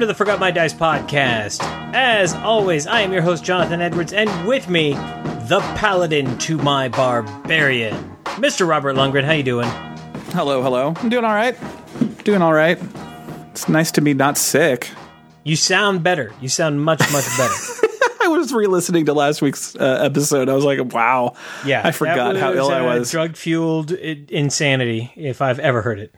Welcome to the Forgot My Dice podcast. As always, I am your host, Jonathan Edwards, and with me, the paladin to my barbarian, Mr. Robert Lundgren. How you doing? Hello, hello. I'm doing all right. Doing all right. It's nice to be not sick. You sound better. You sound much, much better. I was re-listening to last week's uh, episode. I was like, "Wow, Yeah, I forgot how ill I was." Drug fueled insanity, if I've ever heard it.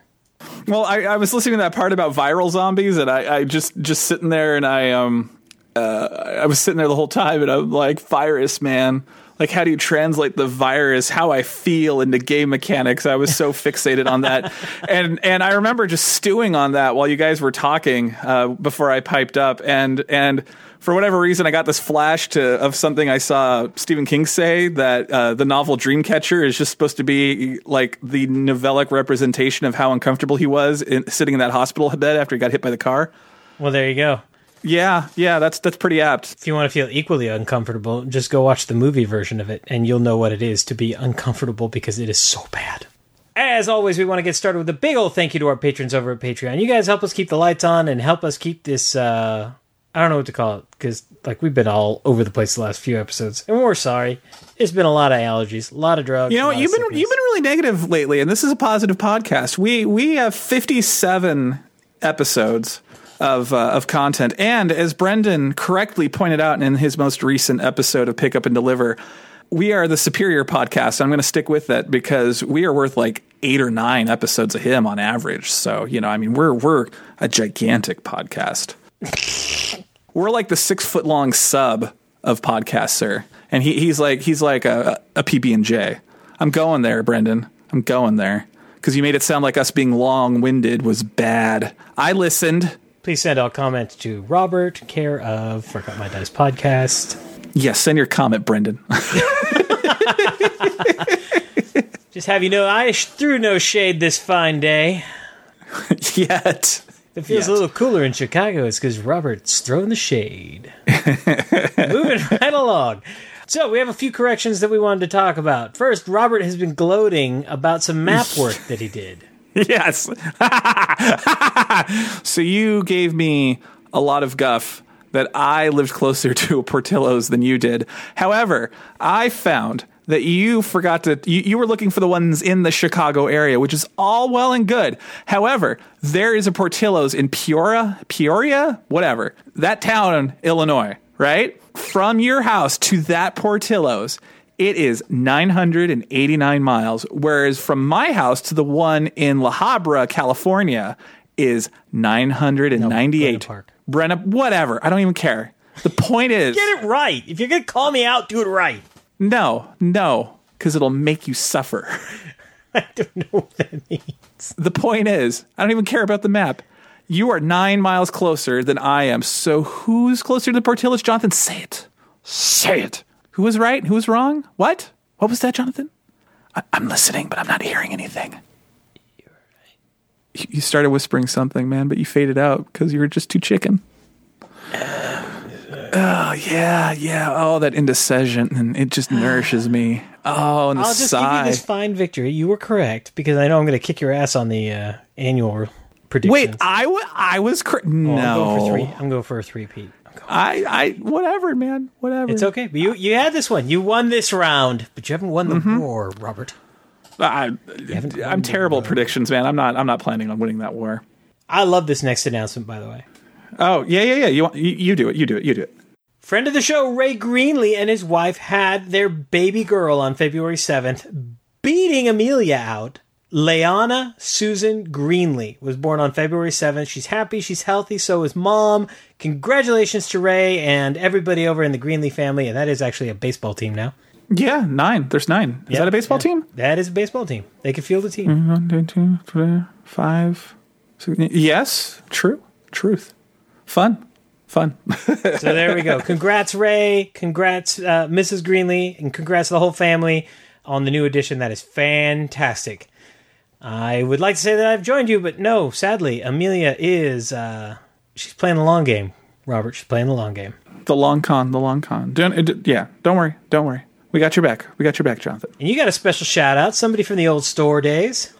Well, I, I was listening to that part about viral zombies, and I, I just just sitting there, and I um, uh, I was sitting there the whole time, and I'm like, "Virus, man." Like, how do you translate the virus? How I feel into game mechanics? I was so fixated on that, and and I remember just stewing on that while you guys were talking uh, before I piped up, and and for whatever reason, I got this flash to of something I saw Stephen King say that uh, the novel Dreamcatcher is just supposed to be like the novellic representation of how uncomfortable he was in, sitting in that hospital bed after he got hit by the car. Well, there you go. Yeah, yeah, that's that's pretty apt. If you want to feel equally uncomfortable, just go watch the movie version of it, and you'll know what it is to be uncomfortable because it is so bad. As always, we want to get started with a big old thank you to our patrons over at Patreon. You guys help us keep the lights on and help us keep this. Uh, I don't know what to call it because like we've been all over the place the last few episodes, and we're sorry. It's been a lot of allergies, a lot of drugs. You know, you've been sickness. you've been really negative lately, and this is a positive podcast. We we have fifty seven episodes of uh, of content, and as Brendan correctly pointed out in his most recent episode of Pick Up and Deliver, we are the superior podcast. I'm going to stick with that because we are worth like eight or nine episodes of him on average. So you know, I mean, we're we're a gigantic podcast. we're like the six foot long sub of podcasts, sir. And he, he's like he's like a, a PB and J. I'm going there, Brendan. I'm going there because you made it sound like us being long winded was bad. I listened. Please send all comments to Robert, care of Forgot My Dice podcast. Yes, send your comment, Brendan. Just have you know, I threw no shade this fine day. Yet. It feels Yet. a little cooler in Chicago. It's because Robert's throwing the shade. Moving right along. So we have a few corrections that we wanted to talk about. First, Robert has been gloating about some map work that he did. Yes. so you gave me a lot of guff that I lived closer to Portillo's than you did. However, I found that you forgot to you, you were looking for the ones in the Chicago area, which is all well and good. However, there is a Portillo's in Peoria, Peoria, whatever. That town, in Illinois, right? From your house to that Portillo's, it is 989 miles, whereas from my house to the one in La Habra, California, is 998. Brenna Park. Brenna, whatever. I don't even care. The point is, Get it right. If you're going to call me out, do it right. No, no, because it'll make you suffer. I don't know what that means. The point is, I don't even care about the map. You are nine miles closer than I am. So who's closer to the Portillo's? Jonathan, say it. Say it. Who was right? Who was wrong? What? What was that, Jonathan? I- I'm listening, but I'm not hearing anything. You- You started whispering something, man, but you faded out because you were just too chicken. Uh, Oh yeah, yeah. Oh, that indecision, and it just nourishes me. Oh, and the I'll just sigh. give you this fine victory. You were correct because I know I'm going to kick your ass on the uh, annual predictions. Wait, I wa- I was cr- Oh, no. I'm going for three. I'm going for a three, Pete. I, I, whatever, man, whatever. It's okay. But you you had this one. You won this round, but you haven't won the Mm-hmm. war, Robert. I, haven't I'm terrible at predictions, man. I'm not, I'm not planning on winning that war. I love this next announcement, by the way. Oh, yeah, yeah, yeah. You, you, you do it. You do it. You do it. Friend of the show, Ray Greenlee, and his wife had their baby girl on February 7th, beating Amelia out. Leanna Susan Greenlee was born on February 7th. She's happy, she's healthy, so is mom. Congratulations to Ray and everybody over in the Greenlee family, and that is actually a baseball team now. Yeah, nine. There's nine. Is Yep, that a baseball yeah. team? That is a baseball team. They can field a team. Mm, one, two, two, three, five. six- Yes, true. Truth. Fun. Fun. So there we go. Congrats, Ray. Congrats, uh, Mrs. Greenlee, and congrats to the whole family on the new edition. That is fantastic. I would like to say that I've joined you, but no, sadly, Amelia is uh, she's playing the long game. Robert, she's playing the long game. the long con, the long con. Don't, yeah, don't worry, don't worry. We got your back. We got your back, Jonathan. And you got a special shout out, somebody from the old store days.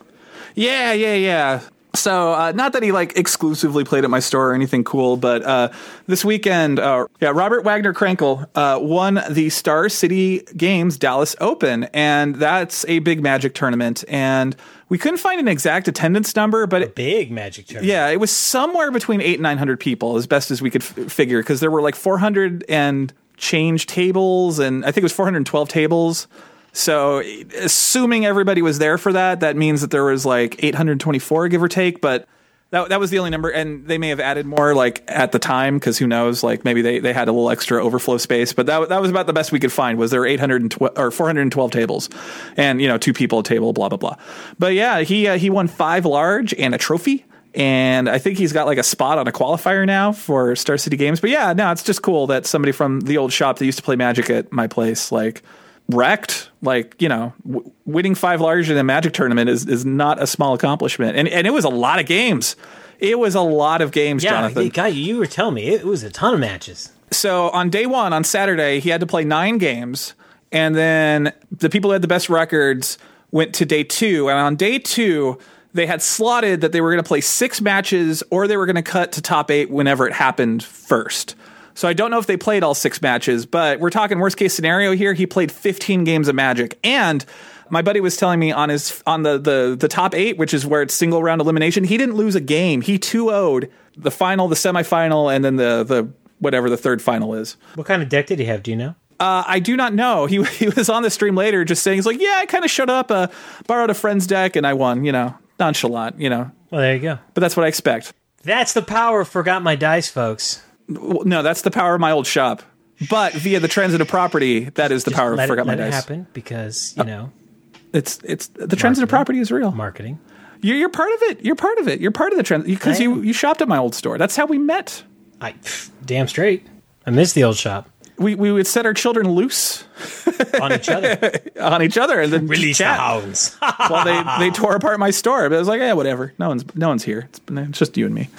Yeah, yeah, yeah. So, uh, not that he like exclusively played at my store or anything cool, but uh, this weekend, uh, yeah, Robert Wagner Krankel uh, won the Star City Games Dallas Open, and that's a big Magic tournament. And we couldn't find an exact attendance number, but it, Big magic tournament. yeah, it was somewhere between eight and nine hundred people, as best as we could f- figure, because there were like four hundred and change tables, and I think it was four hundred and twelve tables. So, assuming everybody was there for that, that means that there was like eight hundred twenty-four, give or take. But that that was the only number, and they may have added more like at the time, because who knows? Like maybe they, they had a little extra overflow space, but that that was about the best we could find. Was there eight hundred and twelve or four hundred and twelve tables, and you know two people a table, blah blah blah. But yeah, he uh, he won five large and a trophy and I think he's got like a spot on a qualifier now for Star City Games. But yeah, no, it's just cool that somebody from the old shop that used to play Magic at my place, like wrecked, like you know, w- winning five larger a Magic tournament is is not a small accomplishment, and and it was a lot of games. It was a lot of games, Yeah, Jonathan. guy, you were telling me it was a ton of matches. So on day one, on Saturday, he had to play nine games, and then the people who had the best records went to day two. And on day two, they had slotted that they were going to play six matches, or they were going to cut to top eight whenever it happened first. So I don't know if they played all six matches, but we're talking worst case scenario here. He played 15 games of Magic, and my buddy was telling me on his on the the the top eight, which is where it's single round elimination, he didn't lose a game. He 2 0'd the final, the semifinal, and then the the whatever the third final is. What kind of deck did he have? Do you know? Uh, I do not know. He he was on the stream later, just saying he's like, yeah, I kind of showed up, uh, borrowed a friend's deck, and I won. You know, nonchalant. You know, Well, there you go. but that's what I expect. That's the power of Forgot My Dice, folks. No, that's the power of my old shop. But via the transitive property, that is the Just power of let forgot it, my let it happen because, you uh, know, It's it's the transitive property is real. marketing. You're, you're part of it. You're part of it. You're part of the trend because you you shopped at my old store. That's how we met. I pff, damn straight. I miss the old shop We we would set our children loose on each other. on each other and then Release the hounds. while they they tore apart my store. But I was like, yeah, whatever. No one's no one's here. It's, it's just you and me.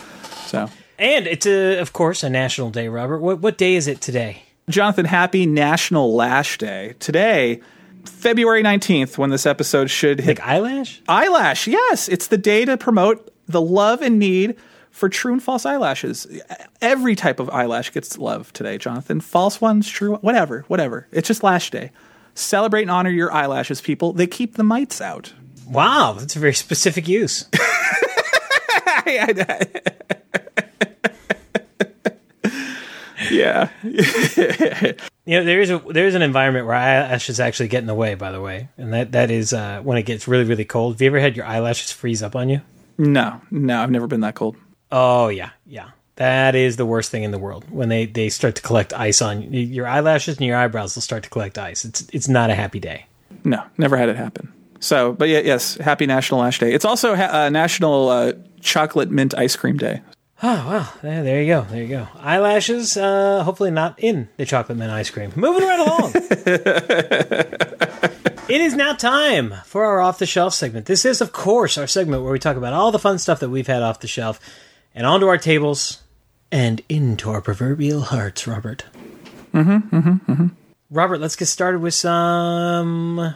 So, and it's a, of course, a national day, Robert. What what day is it today? Jonathan, happy National Lash Day today, February nineteenth, when this episode should hit Like eyelash? eyelash. Yes, it's the day to promote the love and need for true and false eyelashes. Every type of eyelash gets love today, Jonathan. False ones, true, whatever, whatever. It's just lash day. Celebrate and honor your eyelashes, people. They keep the mites out. Wow, that's a very specific use. Yeah. You know, there is a there is an environment where eyelashes actually get in the way. By the way, and that that is uh, when it gets really really cold. Have you ever had your eyelashes freeze up on you? No, no, I've never been that cold. Oh yeah, yeah. That is the worst thing in the world when they they start to collect ice on you. your eyelashes and your eyebrows. will start to collect ice. It's it's not a happy day. No, never had it happen. So, but yeah, yes, happy National Lash Day. It's also ha- uh, National uh, Chocolate Mint Ice Cream Day. Oh wow, there, there you go, there you go. Eyelashes, uh, hopefully not in the chocolate mint ice cream. Moving right along. it is now time for our off the shelf segment. This is, of course, our segment where we talk about all the fun stuff that we've had off the shelf and onto our tables and into our proverbial hearts. Robert. Mm-hmm. Mm-hmm. mm-hmm. Robert, let's get started with some.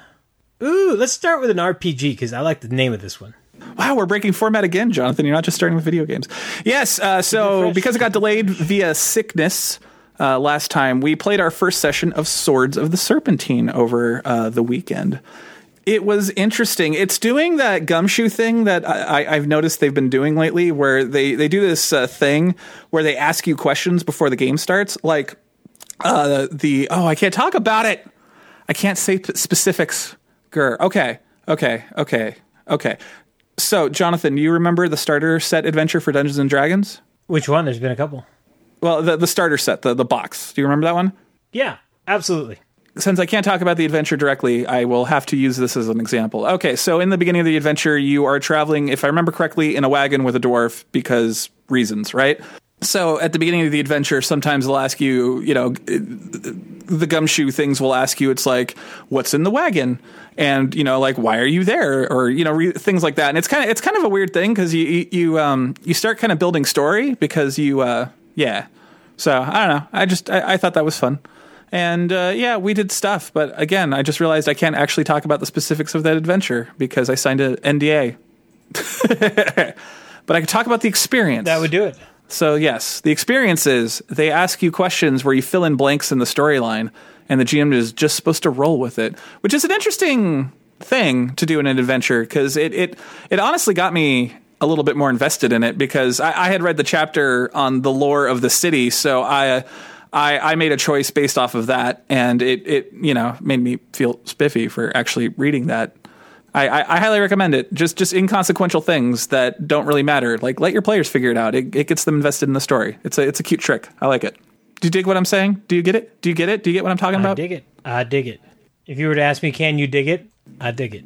Ooh, let's start with an RPG because I like the name of this one. Wow, we're breaking format again, Jonathan. You're not just starting with video games. Yes, uh, so because it got delayed via sickness uh, last time, we played our first session of Swords of the Serpentine over uh, the weekend. It was interesting. It's doing that gumshoe thing that I, I, I've noticed they've been doing lately, where they, they do this uh, thing where they ask you questions before the game starts. Like uh, the, oh, I can't talk about it. I can't say p- specifics. Grr. Okay. Okay. Okay. Okay. So, Jonathan, do you remember the starter set adventure for Dungeons and Dragons? Which one? There's been a couple. Well, the, the starter set, the, the box. Do you remember that one? Yeah, absolutely. Since I can't talk about the adventure directly, I will have to use this as an example. Okay, so in the beginning of the adventure, you are traveling, if I remember correctly, in a wagon with a dwarf because reasons, right? So at the beginning of the adventure, sometimes they'll ask you, you know, the gumshoe things will ask you, it's like, what's in the wagon? And, you know, like, why are you there? Or, you know, re- things like that. And it's kind of, it's kind of a weird thing because you, you, um, you start kind of building story because you, uh, yeah. So I don't know. I just, I, I thought that was fun. And uh, yeah, we did stuff. But again, I just realized I can't actually talk about the specifics of that adventure because I signed an NDA. but I could talk about the experience. That would do it. So, yes, the experience is they ask you questions where you fill in blanks in the storyline, and the GM is just supposed to roll with it, which is an interesting thing to do in an adventure because it, it, it honestly got me a little bit more invested in it because I, I had read the chapter on the lore of the city. So, I. I, I made a choice based off of that, and it, it you know made me feel spiffy for actually reading that I, I, I, highly recommend it. Just just inconsequential things that don't really matter. Like let your players figure it out. It, it gets them invested in the story. It's a it's a cute trick. I like it. Do you dig what I'm saying? Do you get it? Do you get it? Do you get what I'm talking I about? I dig it. I dig it. If you were to ask me, can you dig it? I dig it.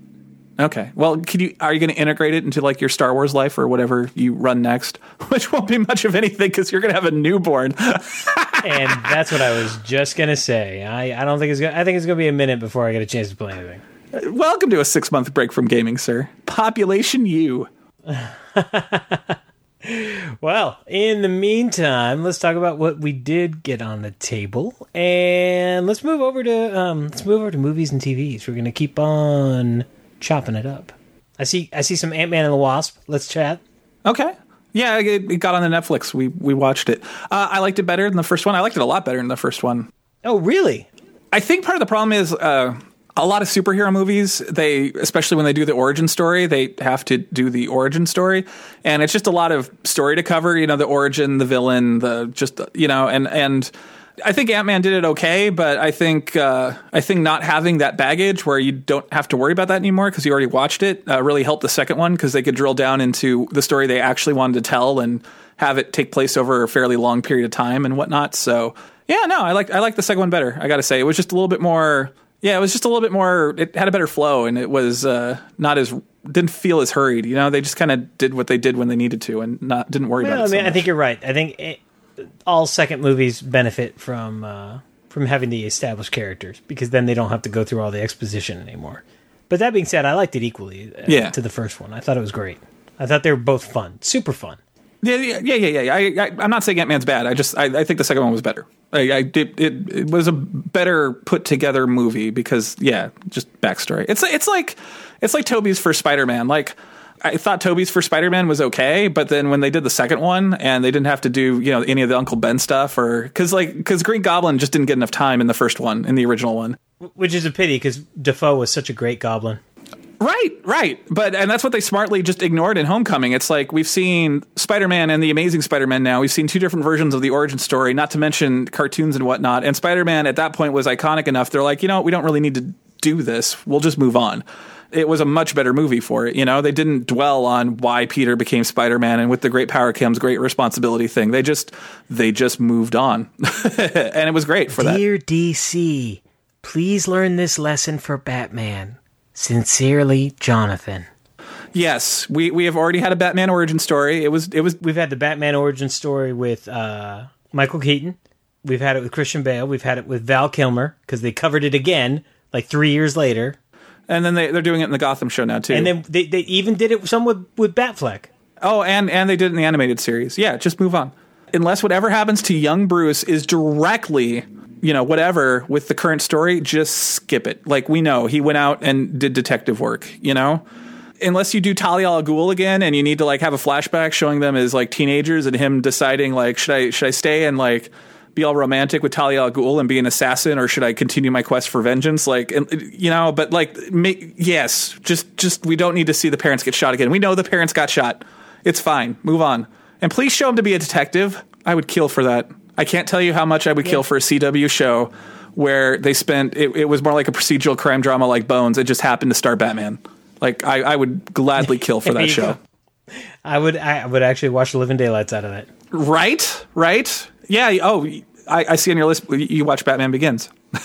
Okay. Well, can you? Are you going to integrate it into like your Star Wars life or whatever you run next? Which won't be much of anything because you're going to have a newborn. and that's what I was just going to say. I, I don't think it's going. I think it's going to be a minute before I get a chance to play anything. Welcome to a six month break from gaming, sir. Population U. well, in the meantime, let's talk about what we did get on the table, and let's move over to um, let's move over to movies and TVs. We're gonna keep on chopping it up. I see I see some Ant Man and the Wasp. Let's chat. Okay. Yeah, it, it got on the Netflix. We we watched it. Uh, I liked it better than the first one. I liked it a lot better than the first one. Oh, really? I think part of the problem is uh, a lot of superhero movies they especially when they do the origin story they have to do the origin story and it's just a lot of story to cover you know the origin the villain the just you know and and I think Ant Man did it okay, but I think uh, I think not having that baggage where you don't have to worry about that anymore because you already watched it uh, really helped the second one because they could drill down into the story they actually wanted to tell and have it take place over a fairly long period of time and whatnot. So yeah, no, I like I like the second one better. I got to say it was just a little bit more yeah, it was just a little bit more. It had a better flow, and it was uh, not as didn't feel as hurried. You know, they just kind of did what they did when they needed to, and not didn't worry well, about. I mean, so I think you're right. I think it, all second movies benefit from uh, from having the established characters because then they don't have to go through all the exposition anymore. But that being said, I liked it equally uh, yeah. to the first one. I thought it was great. I thought they were both fun, super fun. Yeah, yeah, yeah, yeah. I, I, am not saying Ant Man's bad. I just, I, I, think the second one was better. I, I did, it, it was a better put together movie because, yeah, just backstory. It's, it's like, it's like Tobey's first Spider Man. Like, I thought Tobey's for Spider Man was okay, but then when they did the second one and they didn't have to do, you know, any of the Uncle Ben stuff or because like because Green Goblin just didn't get enough time in the first one in the original one, which is a pity because Dafoe was such a great Goblin. Right, right. But and that's what they smartly just ignored in Homecoming. It's like we've seen Spider-Man and the Amazing Spider-Man now. We've seen two different versions of the origin story, not to mention cartoons and whatnot. And Spider-Man at that point was iconic enough. They're like, you know, we don't really need to do this. We'll just move on. It was a much better movie for it. You know, they didn't dwell on why Peter became Spider-Man and with the great power comes great responsibility thing. They just they just moved on. and it was great for Dear that. Dear DC, please learn this lesson for Batman. Sincerely, Jonathan. Yes, we, we have already had a Batman origin story. It was it was we've had the Batman origin story with uh, Michael Keaton. We've had it with Christian Bale. We've had it with Val Kilmer because they covered it again like three years later. And then they they're doing it in the Gotham show now too. And then they, they even did it some with with Batfleck. Oh, and and they did it in the animated series. Yeah, just move on. Unless whatever happens to young Bruce is directly you know, whatever with the current story, just skip it. Like we know he went out and did detective work, you know? Unless you do Talia al Ghul again and you need to like have a flashback showing them as like teenagers and him deciding like should I should I stay and like be all romantic with Talia al Ghul and be an assassin or should I continue my quest for vengeance like and, you know but like yes just just we don't need to see the parents get shot again. We know the parents got shot. It's fine. Move on. And please show him to be a detective. I would kill for that. I can't tell you how much I would kill for a CW show where they spent it, it, was more like a procedural crime drama like Bones. It just happened to star Batman. Like I, I would gladly kill for that show. Go. I would I would actually watch the living daylights out of that. Right, right. Yeah. Oh, I, I see on your list you watch Batman Begins.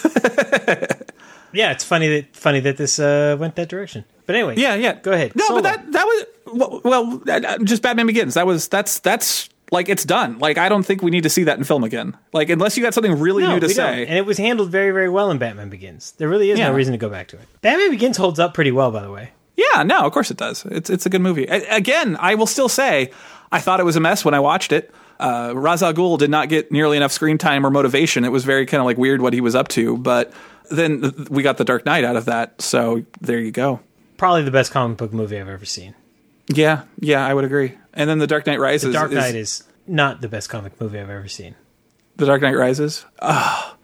yeah, it's funny that funny that this uh, went that direction. But anyway, yeah, yeah. Go ahead. No, Solo. but that that was well, well, just Batman Begins. That was that's that's Like it's done. Like I don't think we need to see that in film again. Like unless you got something really No, new to say. don't. And it was handled very, very well in Batman Begins. There really is Yeah. no reason to go back to it. Batman Begins holds up pretty well, by the way. Yeah, no, of course it does. It's it's a good movie. A- again, I will still say I thought it was a mess when I watched it. Uh, Ra's al Ghul did not get nearly enough screen time or motivation. It was very kind of like weird what he was up to. But then we got the Dark Knight out of that. So there you go. Probably the best comic book movie I've ever seen. Yeah, yeah, I would agree. And then the Dark Knight Rises. The Dark Knight is not the best comic movie I've ever seen. the Dark Knight Rises. Ah,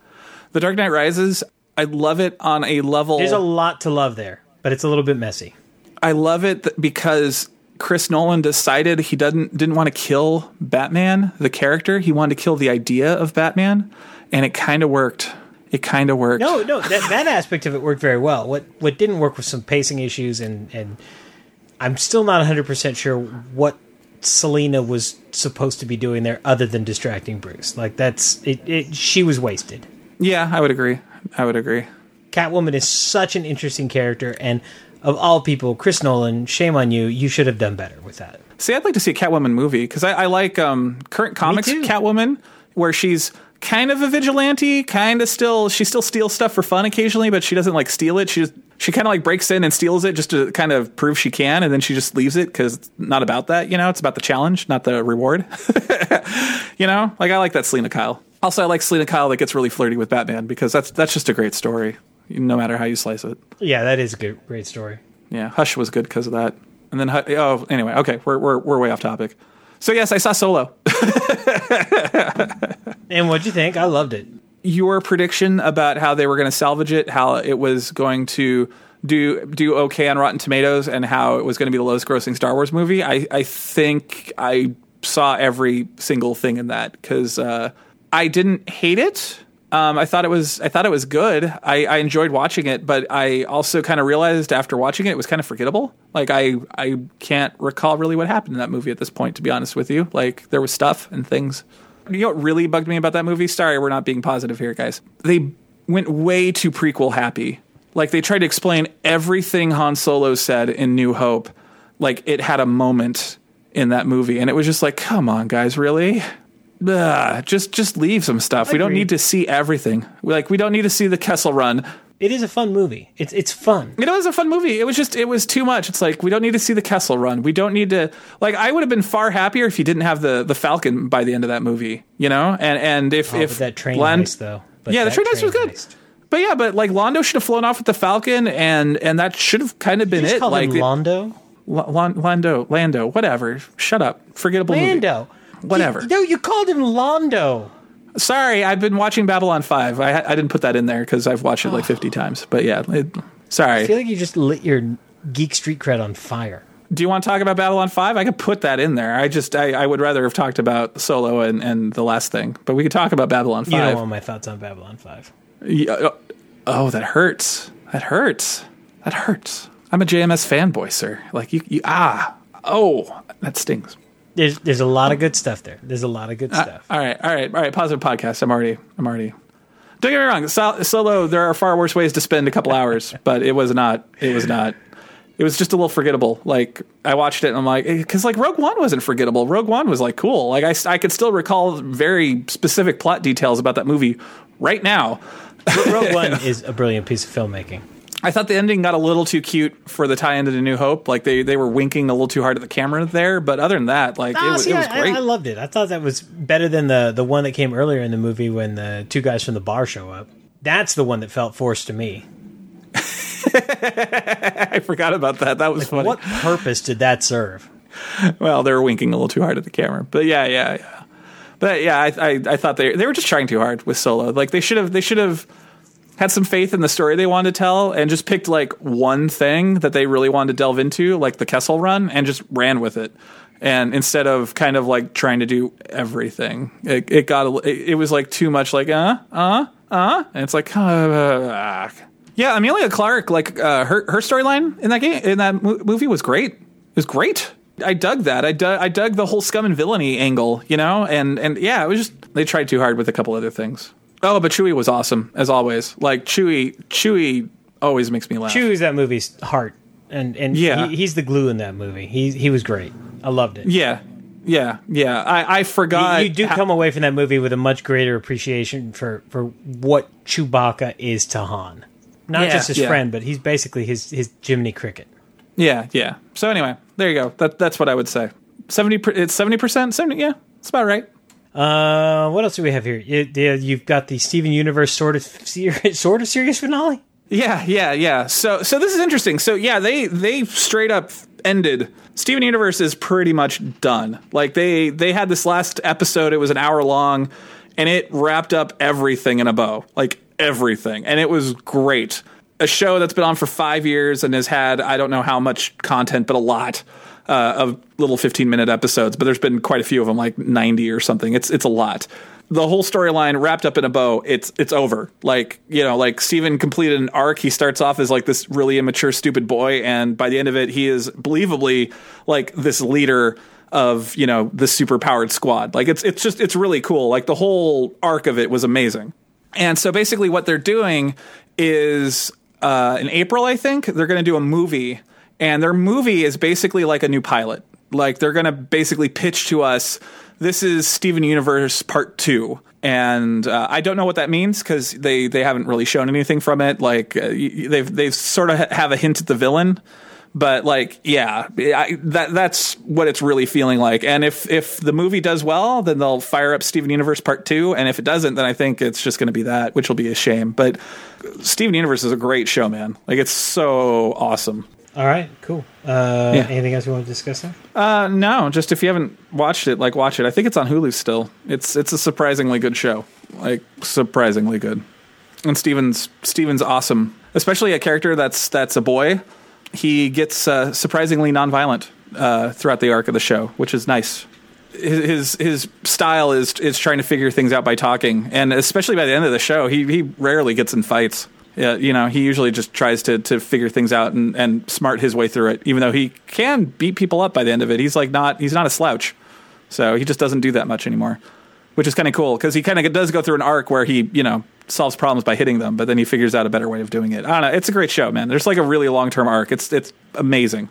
the Dark Knight Rises. I love it on a level. There's a lot to love there, but it's a little bit messy. I love it th- because Chris Nolan decided he doesn't didn't want to kill Batman the character. He wanted to kill the idea of Batman, and it kind of worked. It kind of worked. No, no, that, that aspect of it worked very well. What what didn't work was some pacing issues, and and I'm still not 100 percent sure what Selena was supposed to be doing there, other than distracting Bruce. Like that's it. it she was wasted. Yeah, I would agree. I would agree. Catwoman is such an interesting character, and of all people, Chris Nolan, shame on you. You should have done better with that. See, I'd like to see a Catwoman movie because I, I like um, current comics. Catwoman, where she's kind of a vigilante, kind of still she still steals stuff for fun occasionally, but she doesn't like steal it. She just she kind of like breaks in and steals it just to kind of prove she can, and then she just leaves it because it's not about that. You know, it's about the challenge, not the reward. you know, like I like that Selena Kyle. Also, I like Selena Kyle that gets really flirty with Batman because that's that's just a great story, no matter how you slice it. Yeah, that is a good, great story. Yeah, Hush was good because of that. And then, oh, anyway, okay, we're, we're, we're way off topic. So, yes, I saw Solo. And what'd you think? I loved it. Your prediction about how they were going to salvage it, how it was going to do do okay on Rotten Tomatoes, and how it was going to be the lowest grossing Star Wars movie, I, I think I saw every single thing in that because uh, I didn't hate it. Um, I thought it was I thought it was good. I, I enjoyed watching it, but I also kind of realized after watching it, it was kind of forgettable. Like I I can't recall really what happened in that movie at this point. To be honest with you, like there was stuff and things. You know what really bugged me about that movie? Sorry, we're not being positive here, guys. They went way too prequel happy. Like they tried to explain everything Han Solo said in New Hope, like it had a moment in that movie, and it was just like, come on, guys, really? Ugh, just just leave some stuff. We don't need to see everything. Like we don't need to see the Kessel Run. It is a fun movie. It's it's fun. It was a fun movie. It was just it was too much. It's like we don't need to see the Kessel Run. We don't need to like. I would have been far happier if you didn't have the the Falcon by the end of that movie. You know, and and if Oh, if that train Land- heist though. But yeah, the that train heist was good. heist. But yeah, but like Londo should have flown off with the Falcon, and and that should have kind of been it. Like him Londo. L- Lon- Lando, Lando, whatever. Shut up. Forgettable movie. Lando. Whatever. You- no, you called him Londo. Sorry, I've been watching Babylon Five. I I didn't put that in there because I've watched it like fifty times. But yeah, it, sorry. I feel like you just lit your geek street cred on fire. Do you want to talk about Babylon Five? I could put that in there. I just I, I would rather have talked about Solo and, and the last thing, but we could talk about Babylon You don't Five. want my thoughts on Babylon Five. Yeah, uh, oh, that hurts. That hurts. That hurts. I'm a JMS fanboy, sir. Like you, you ah, oh, that stings. There's there's a lot of good stuff there. There's a lot of good uh, stuff. All right, all right, all right. Positive podcast. I'm already, I'm already. Don't get me wrong. Sol- Solo. There are far worse ways to spend a couple hours, but it was not. It was not. It was just a little forgettable. Like I watched it and I'm like, eh, because like Rogue One wasn't forgettable. Rogue One was like cool. Like I, I could still recall very specific plot details about that movie right now. Rogue One is a brilliant piece of filmmaking. I thought the ending got a little too cute for the tie into the New Hope. Like they, they were winking a little too hard at the camera there. But other than that, like it, was, see, it was I, great. I loved it. I thought that was better than the the one that came earlier in the movie when the two guys from the bar show up. That's the one that felt forced to me. I forgot about that. That was funny. What purpose did that serve? Well, they were winking a little too hard at the camera, but yeah, yeah, yeah. But yeah, I, I, I thought they they were just trying too hard with Solo. Like they should have they should have had some faith in the story they wanted to tell and just picked like one thing that they really wanted to delve into, like the Kessel Run, and just ran with it. And instead of kind of like trying to do everything, it, it got a, it, it was like too much like uh uh uh, and it's like uh, yeah. Emilia Clarke, like uh, her her storyline in that game in that mo- movie was great. It was great. I dug that. I dug, I dug the whole scum and villainy angle, you know, and and yeah, it was just they tried too hard with a couple other things. Oh, but Chewie was awesome as always. Like Chewie, Chewie always makes me laugh. Chewie's that movie's heart, and and Yeah. he, he's the glue in that movie. He he was great. I loved it. Yeah, yeah, yeah. I, I forgot. you, you do how- come away from that movie with a much greater appreciation for for what Chewbacca is to Han. Not Yeah, just his yeah. friend, but he's basically his his Jiminy Cricket. Yeah, yeah. So anyway, there you go. That that's what I would say. Seventy. It's seventy percent. Seventy. Yeah, it's about right. Uh, what else do we have here? You, yeah, you've got the Steven Universe sort of ser- sort of series finale. Yeah, yeah, yeah. So so this is interesting. So yeah, they they straight up ended Steven Universe is pretty much done. Like they they had this last episode, it was an hour long and it wrapped up everything in a bow. Like everything. And it was great. A show that's been on for 5 years and has had I don't know how much content but a lot. Uh, of little 15 minute episodes, but there's been quite a few of them, like 90 or something. It's it's a lot. The whole storyline wrapped up in a bow it's it's over. Like you know like steven completed an arc. He starts off as like this really immature stupid boy and by the end of it he is believably like this leader of you know the super powered squad. Like it's it's just it's really cool. Like the whole arc of it was amazing. And so basically what they're doing is uh, in april i think they're going to do a movie and their movie is basically like a new pilot like they're going to basically pitch to us this is Steven Universe Part Two, and uh, I don't know what that means because they they haven't really shown anything from it. Like uh, they've they've sort of have a hint at the villain, but like yeah, I, that that's what it's really feeling like. And if if the movie does well, then they'll fire up Steven Universe Part Two, and if it doesn't, then I think it's just going to be that, which will be a shame. But Steven Universe is a great show, man. Like it's so awesome. All right, cool. Uh, Yeah. Anything else you want to discuss there? Uh, no, just if you haven't watched it, like watch it. I think it's on Hulu still. It's it's a surprisingly good show, like surprisingly good. And Steven's Steven's awesome, especially a character that's that's a boy. He gets uh, surprisingly nonviolent uh, throughout the arc of the show, which is nice. His his his style is is trying to figure things out by talking, and especially by the end of the show, he he rarely gets in fights. Yeah, you know, he usually just tries to to figure things out and, and smart his way through it. Even though he can beat people up by the end of it, he's like not he's not a slouch. So he just doesn't do that much anymore, which is kind of cool because he kind of does go through an arc where he you know solves problems by hitting them, but then he figures out a better way of doing it. I don't know. It's a great show, man. There's like a really long term arc. It's it's amazing.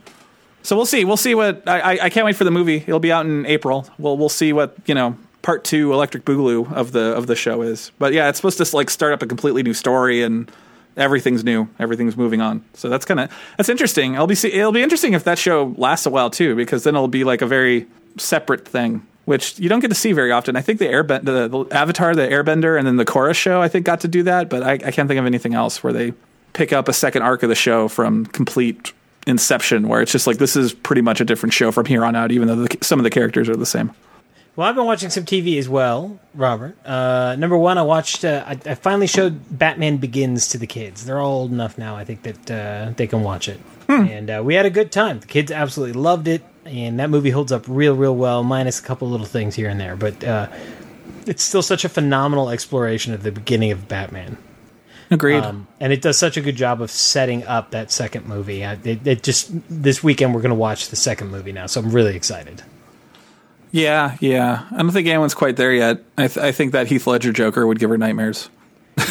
So we'll see. We'll see what I, I, I can't wait for the movie. It'll be out in April. We'll we'll see what you know part two Electric Boogaloo of the of the show is. But yeah, it's supposed to like start up a completely new story and everything's new. Everything's moving on. So that's kind of that's interesting. It'll be see, it'll be interesting if that show lasts a while too, because then it'll be like a very separate thing. Which you don't get to see very often. I think the Airbend, the, the Avatar, the Airbender, and then the Korra show, I think got to do that, but I, I can't think of anything else where they pick up a second arc of the show from complete inception where it's just like this is pretty much a different show from here on out even though the, some of the characters are the same Well, I've been watching some TV as well, Robert. Uh, number one, I watched. Uh, I, I finally showed Batman Begins to the kids. They're all old enough now. I think that uh, they can watch it, and uh, we had a good time. The kids absolutely loved it, and that movie holds up real, real well, minus a couple little things here and there. But uh, it's still such a phenomenal exploration of the beginning of Batman. agreed Um, and it does such a good job of setting up that second movie. I, it, it just this weekend we're going to watch the second movie now, so I'm really excited. Yeah yeah i don't think anyone's quite there yet i, th- I think that heath ledger joker would give her nightmares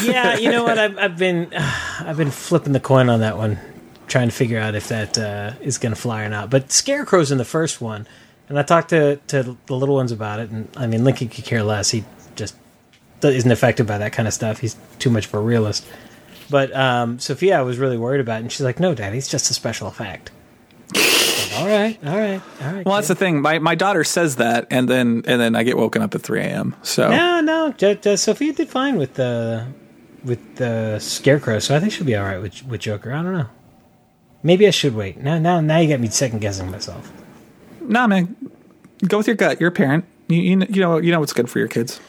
yeah, you know what? I've, I've been I've been flipping the coin on that one, trying to figure out if that uh, is going to fly or not. But Scarecrow's in the first one, and I talked to to the little ones about it, and I mean Lincoln could care less. He just isn't affected by that kind of stuff. He's too much of a realist. But um, Sophia was really worried about it, and she's like, "No, Daddy, it's just a special effect." All right, all right, all right. well that's the thing my, my daughter says that and then and then i get woken up at 3 a.m so No, no. J- Sophia did fine with the with the scarecrow, so I think she'll be all right with with Joker. I don't know. Maybe I should wait. Now, now, now you got me second guessing myself. nah man go with your gut you're a parent you, you know you know what's good for your kids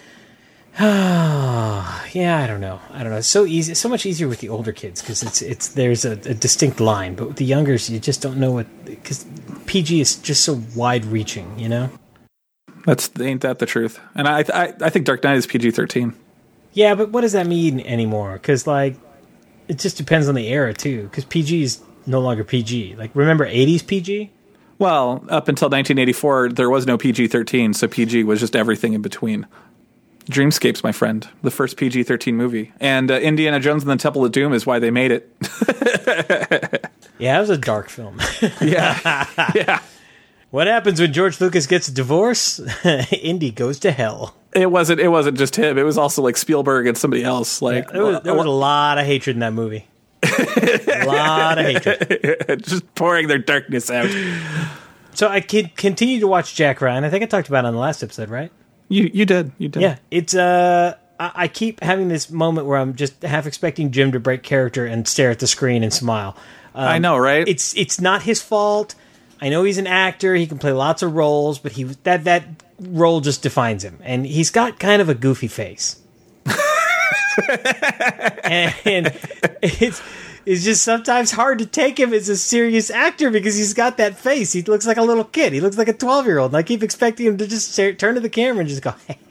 Yeah, I don't know. I don't know. It's so easy, so much easier with the older kids because it's it's there's a, a distinct line, but with the youngers, you just don't know what because PG is just so wide reaching. You know. that's ain't that the truth and i i, I think dark knight is pg-13 Yeah, but what does that mean anymore? Because like, it just depends on the era too. Because PG is no longer PG. Like, remember '80s PG? well up until 1984 there was no pg-13 so pg was just everything in between Dreamscape's, my friend, the first PG 13 movie. And uh, Indiana Jones and the Temple of Doom is why they made it. Yeah, it was a dark film. yeah. yeah. What happens when George Lucas gets a divorce? Indy goes to hell. It wasn't. It wasn't just him. It was also like Spielberg and somebody else. Like There was, there was a lot of hatred in that movie. a lot of hatred. just pouring their darkness out. So I could continue to watch Jack Ryan. I think I talked about it on the last episode, right? You you did. You did. Yeah, it's uh, I, I keep having this moment where I'm just half expecting Jim to break character and stare at the screen and smile. I know, right? It's it's not his fault. I know he's an actor; he can play lots of roles, but he that that role just defines him, and he's got kind of a goofy face. and it's it's just sometimes hard to take him as a serious actor because he's got that face. He looks like a little kid. He looks like a twelve year old. And I keep expecting him to just turn to the camera and just go.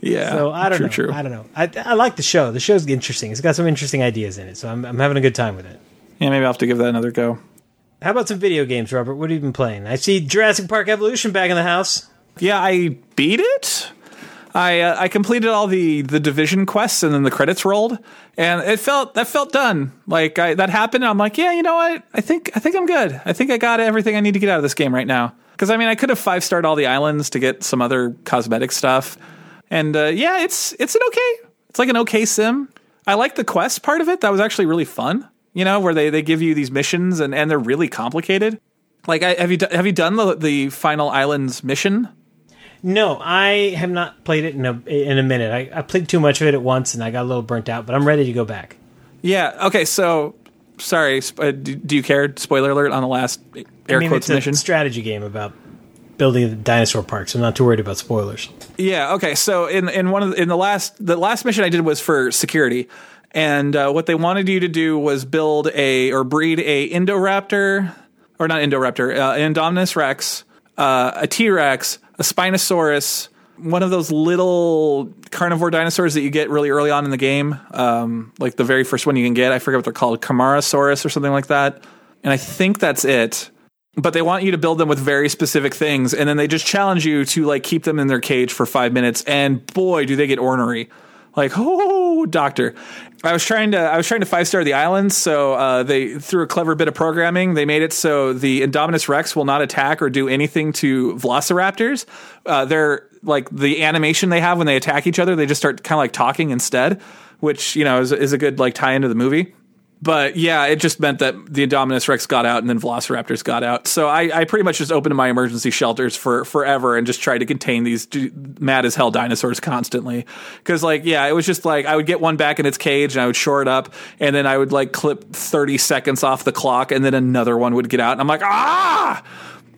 yeah. So I don't true, know. True. I don't know. I, I like the show. The show's interesting. It's got some interesting ideas in it. So I'm I'm having a good time with it. Yeah, maybe I'll have to give that another go. How about some video games, Robert? What have you been playing? I see Jurassic Park Evolution back in the house. Yeah, I beat it. I uh, I completed all the the division quests and then the credits rolled and it felt that felt done. Like I, that happened. And I'm like, yeah, you know what? I think I think I'm good. I think I got everything I need to get out of this game right now. Because I mean, I could have five starred all the islands to get some other cosmetic stuff. And uh, yeah, it's it's an okay. It's like an okay sim. I like the quest part of it. That was actually really fun. You know, where they, they give you these missions and, and they're really complicated. Like, I, have you have you done the the final islands mission? No, I have not played it in a in a minute. I, I played too much of it at once, and I got a little burnt out. But I'm ready to go back. Yeah. Okay. So, sorry. sp- uh, Do, do you care? Spoiler alert on the last air I mean, quotes it's mission. a strategy game about building the dinosaur park, so I'm not too worried about spoilers. Yeah. Okay. So in in one of the, in the last the last mission I did was for security, and uh, what they wanted you to do was build a or breed a Indoraptor or not Indoraptor, uh, Indominus Rex, uh, a T Rex, a Spinosaurus. One of those little carnivore dinosaurs that you get really early on in the game, um, like the very first one you can get. I forget what they're called, Camarasaurus or something like that. And I think that's it but they want you to build them with very specific things and then they just challenge you to like keep them in their cage for five minutes and boy do they get ornery like oh doctor. I was trying to i was trying to five star the islands so uh, they through a clever bit of programming they made it so the indominus rex will not attack or do anything to velociraptors. Uh, they're like the animation they have when they attack each other they just start kind of like talking instead which you know is, is a good like tie into the movie but yeah, it just meant that the Indominus Rex got out and then Velociraptors got out. So I, I pretty much just opened my emergency shelters for forever and just tried to contain these d- mad as hell dinosaurs constantly. Cause like, yeah, it was just like I would get one back in its cage and I would shore it up and then I would like clip 30 seconds off the clock and then another one would get out and I'm like, ah!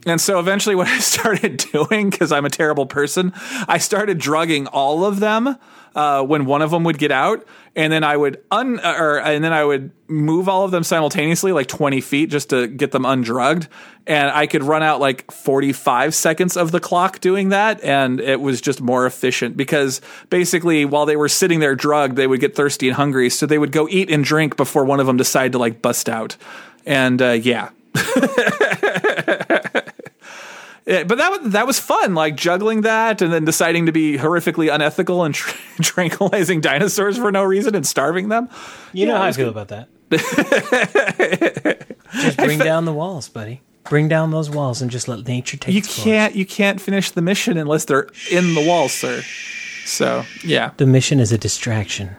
And so eventually, what I started doing, because I'm a terrible person, I started drugging all of them uh, when one of them would get out, and then I would un or and then I would move all of them simultaneously, like 20 feet, just to get them undrugged. And I could run out like 45 seconds of the clock doing that, and it was just more efficient because basically, while they were sitting there drugged, they would get thirsty and hungry, so they would go eat and drink before one of them decided to like bust out. And uh, yeah, Yeah, but that was, that was fun, like juggling that and then deciding to be horrifically unethical and tr- tranquilizing dinosaurs for no reason and starving them. You know how I feel about that. just bring down the walls, buddy. Bring down those walls and just let nature take You can't you can't finish the mission unless they're in the walls, sir. So yeah, The mission is a distraction.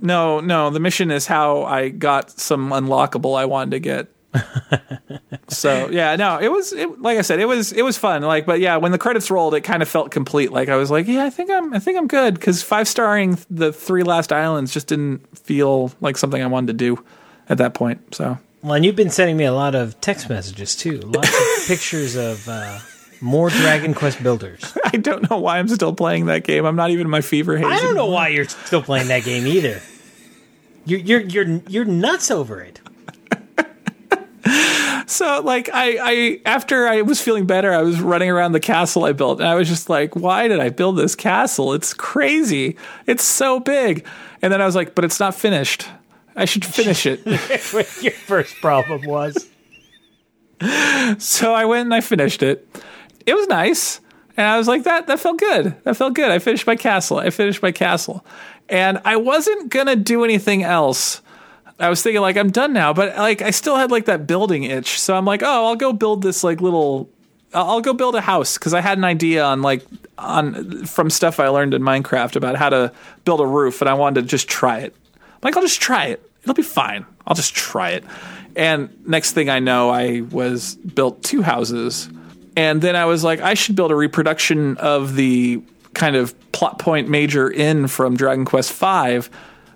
no, no. The mission is how I got some unlockable I wanted to get. so yeah, no, it was it, like I said, it was it was fun. Like, but yeah, when the credits rolled, it kind of felt complete. Like I was like, yeah, I think I'm I think I'm good because five starring the three last islands just didn't feel like something I wanted to do at that point. So Well, and you've been sending me a lot of text messages too. Lots of pictures of uh, more Dragon Quest builders. I don't know why I'm still playing that game. I'm not even in my fever haze. I don't know why you're still playing that game either. You're you're you're you're nuts over it. So like I, I after I was feeling better, I was running around the castle I built, and I was just like, why did I build this castle? It's crazy. It's so big. And then I was like, but it's not finished. I should finish it. your first problem was. so I went and I finished it. It was nice. And I was like, that that felt good. That felt good. I finished my castle. I finished my castle. And I wasn't gonna do anything else I was thinking like I'm done now, but like I still had like that building itch. So I'm like, oh, I'll go build this like little. I'll go build a house because I had an idea on like on from stuff I learned in Minecraft about how to build a roof, and I wanted to just try it. Like I'll just try it. It'll be fine. I'll just try it. And next thing I know, I was built two houses, and then I was like, I should build a reproduction of the kind of plot point major inn from Dragon Quest V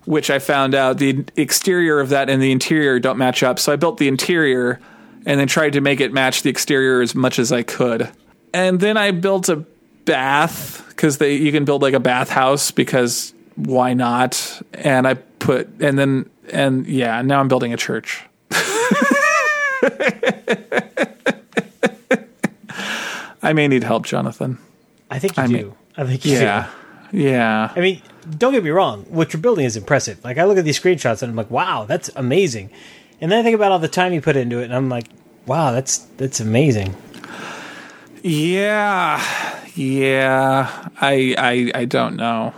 which I found out the exterior of that and the interior don't match up. So I built the interior and then tried to make it match the exterior as much as I could. And then I built a bath because they you can build like a bathhouse because why not? And I put and then and yeah, now I'm building a church. I may need help, Jonathan. I think you I do. mean, I think you Yeah. Yeah. do. I mean, don't get me wrong. What you're building is impressive. Like I look at these screenshots and I'm like, wow, that's amazing. And then I think about all the time you put into it, and I'm like, wow, that's that's amazing. Yeah, yeah. I I I don't know.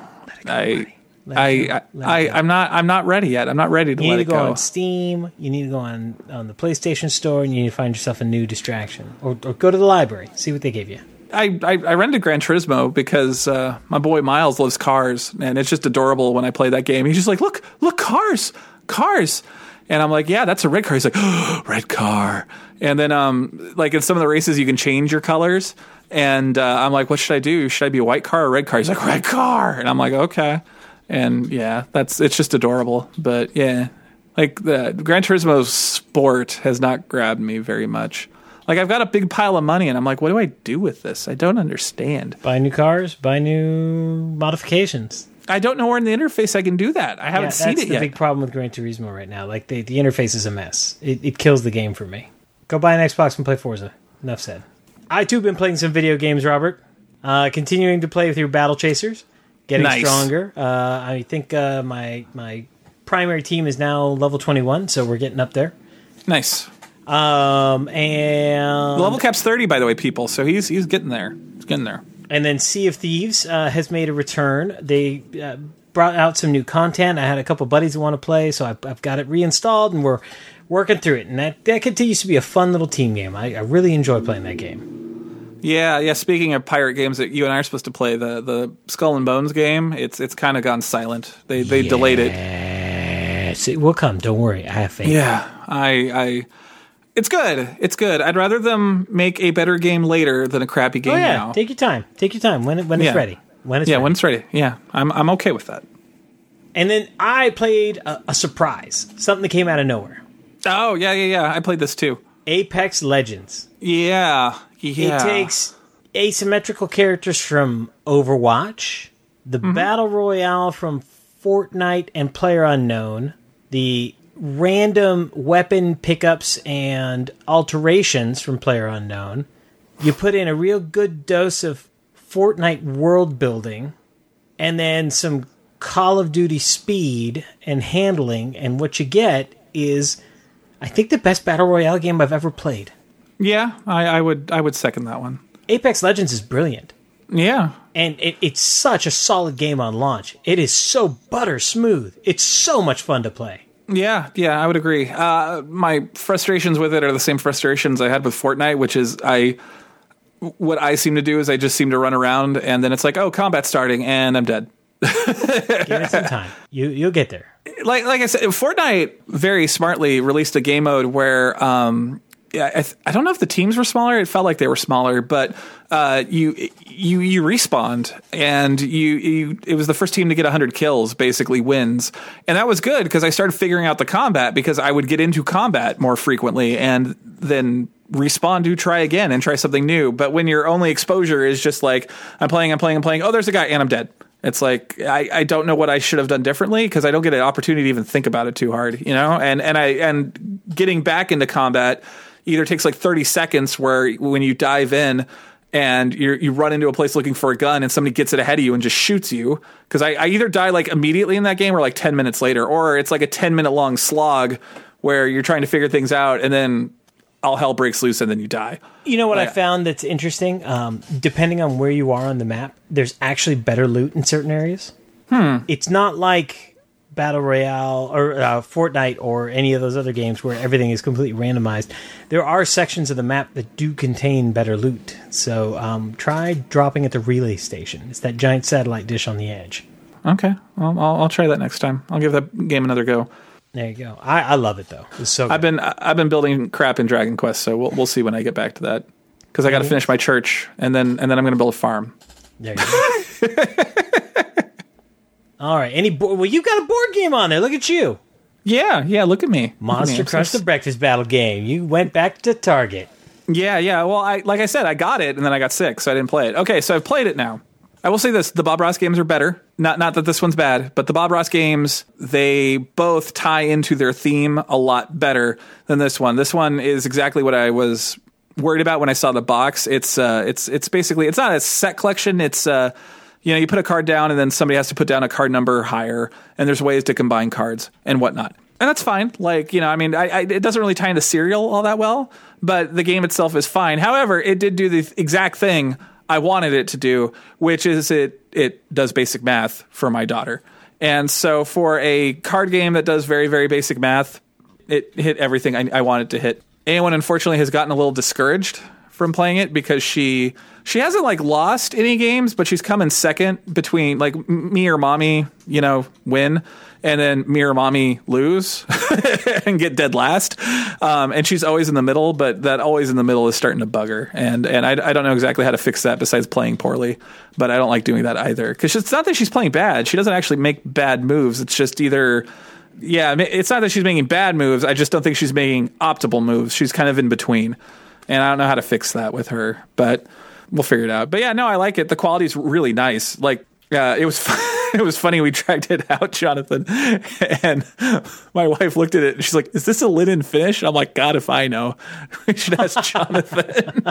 I I. I, I. I'm not I'm not ready yet. I'm not ready to You let need to go, go. on Steam. You need to go on on the PlayStation Store, and you need to find yourself a new distraction, or, or go to the library, see what they give you. I, I I rented Gran Turismo because uh, my boy Miles loves cars, and it's just adorable when I play that game. He's just like, look, look, cars, cars, and I'm like, yeah, that's a red car. He's like, red car, and then um like in some of the races you can change your colors, and uh, I'm like, what should I do? Should I be a white car or red car? He's like, red car, and I'm like, okay, and yeah, that's it's just adorable, but yeah, like the Gran Turismo sport has not grabbed me very much. Like I've got a big pile of money, and I'm like, what do I do with this? I don't understand. Buy new cars, buy new modifications. I don't know where in the interface I can do that. I haven't yeah, seen that's it the yet. big problem with Gran Turismo right now. Like the the interface is a mess. It, it kills the game for me. Go buy an Xbox and play Forza. Enough said. I too have been playing some video games, Robert. Uh, continuing to play with your Battle Chasers, getting Nice. stronger. Uh, I think uh, my my primary team is now level twenty one, so we're getting up there. nice. Um, and level cap's thirty, by the way, people. So he's he's getting there. He's getting there. And then Sea of Thieves uh, has made a return. They uh, brought out some new content. I had a couple buddies who want to play, so I've, I've got it reinstalled and we're working through it. And that, that continues to be a fun little team game. I, I really enjoy playing that game. Yeah, yeah. Speaking of pirate games that you and I are supposed to play, the the Skull and Bones game, it's it's kind of gone silent. They they delayed it. Yes, it will come. Don't worry. I have faith. Yeah, I I. It's good. It's good. I'd rather them make a better game later than a crappy oh, game Oh yeah, now. take your time. Take your time when when it's Yeah. ready. When it's yeah, ready. when it's ready. Yeah, I'm I'm okay with that. and then I played a, a surprise, something that came out of nowhere. Oh yeah, yeah, yeah. I played this too. Apex Legends. Yeah, yeah. It takes asymmetrical characters from Overwatch, the mm-hmm. Battle Royale from Fortnite and Player Unknown, the random weapon pickups and alterations from Player Unknown. You put in a real good dose of Fortnite world building, and then some Call of Duty speed and handling, and what you get is, I think, the best Battle Royale game I've ever played. Yeah, I, I would I would second that one. Apex Legends is brilliant. Yeah, And it, it's such a solid game on launch. It is so butter smooth. It's so much fun to play. Yeah, yeah. I would agree. Uh, my frustrations with it are the same frustrations I had with Fortnite, which is I. What I seem to do is I just seem to run around, and then it's like, oh, combat starting, and I'm dead. Give it some time. You you'll get there. like like I said, Fortnite very smartly released a game mode where um I, th- I don't know if the teams were smaller. It felt like they were smaller, but uh, you you you respawned, and you, you it was the first team to get 100 kills, basically wins, and that was good because I started figuring out the combat because I would get into combat more frequently, and then respawn to try again and try something new. But when your only exposure is just like I'm playing, I'm playing, I'm playing. Oh, there's a guy, and I'm dead. It's like I, I don't know what I should have done differently because I don't get an opportunity to even think about it too hard, you know. And and I and getting back into combat either takes like thirty seconds where when you dive in and you you run into a place looking for a gun and somebody gets it ahead of you and just shoots you because I, I either die like immediately in that game or like ten minutes later or it's like a ten minute long slog where you're trying to figure things out and then all hell breaks loose and then you die. You know what I found that's interesting? Um, depending on where you are on the map, there's actually better loot in certain areas. Hmm. It's not like battle royale or uh, Fortnite or any of those other games where everything is completely randomized, there are sections of the map that do contain better loot. So um, try dropping at the relay station. It's that giant satellite dish on the edge. Okay, well, I'll, I'll try that next time. I'll give that game another go. There you go. I, I love it though. It's so. Good. I've been I've been building crap in Dragon Quest, so we'll we'll see when I get back to that because I got to finish my church and then and then I'm going to build a farm. There you go. All right. Any bo- well, you've got a board game on there. Look at you, Yeah, yeah. Look at me, Look at me. Monster I'm Crunch the Breakfast Battle game. You went back to Target. Yeah, yeah. Well, I like I said, I got it and then I got sick, so I didn't play it. Okay, so I've played it now. I will say this: the Bob Ross games are better. Not not that this one's bad, but the Bob Ross games they both tie into their theme a lot better than this one. This one is exactly what I was worried about when I saw the box. It's uh, it's it's basically it's not a set collection. It's uh, you know, you put a card down and then somebody has to put down a card number higher, and there's ways to combine cards and whatnot. And that's fine. Like, you know, I mean, I, I, it doesn't really tie into cereal all that well, but the game itself is fine. However, it did do the exact thing I wanted it to do, which is it, it does basic math for my daughter. And so for a card game that does very, very basic math, it hit everything I, I wanted to hit. Anyone, unfortunately, has gotten a little discouraged from playing it because she she hasn't like lost any games, but she's come in second between like me or mommy, you know, win, and then me or mommy lose and get dead last. Um, and she's always in the middle, but that always in the middle is starting to bug her. And and I, I don't know exactly how to fix that besides playing poorly, but I don't like doing that either because it's not that she's playing bad. She doesn't actually make bad moves. It's just either yeah, it's not that she's making bad moves. I just don't think she's making optimal moves. She's kind of in between, and I don't know how to fix that with her, but we'll figure it out. But yeah, no, I like it. The quality's really nice. Like, uh, it was it was funny. We tracked it out, Jonathan, and my wife looked at it and she's like, "Is this a linen finish?" I'm like, "God, if I know, we should ask Jonathan."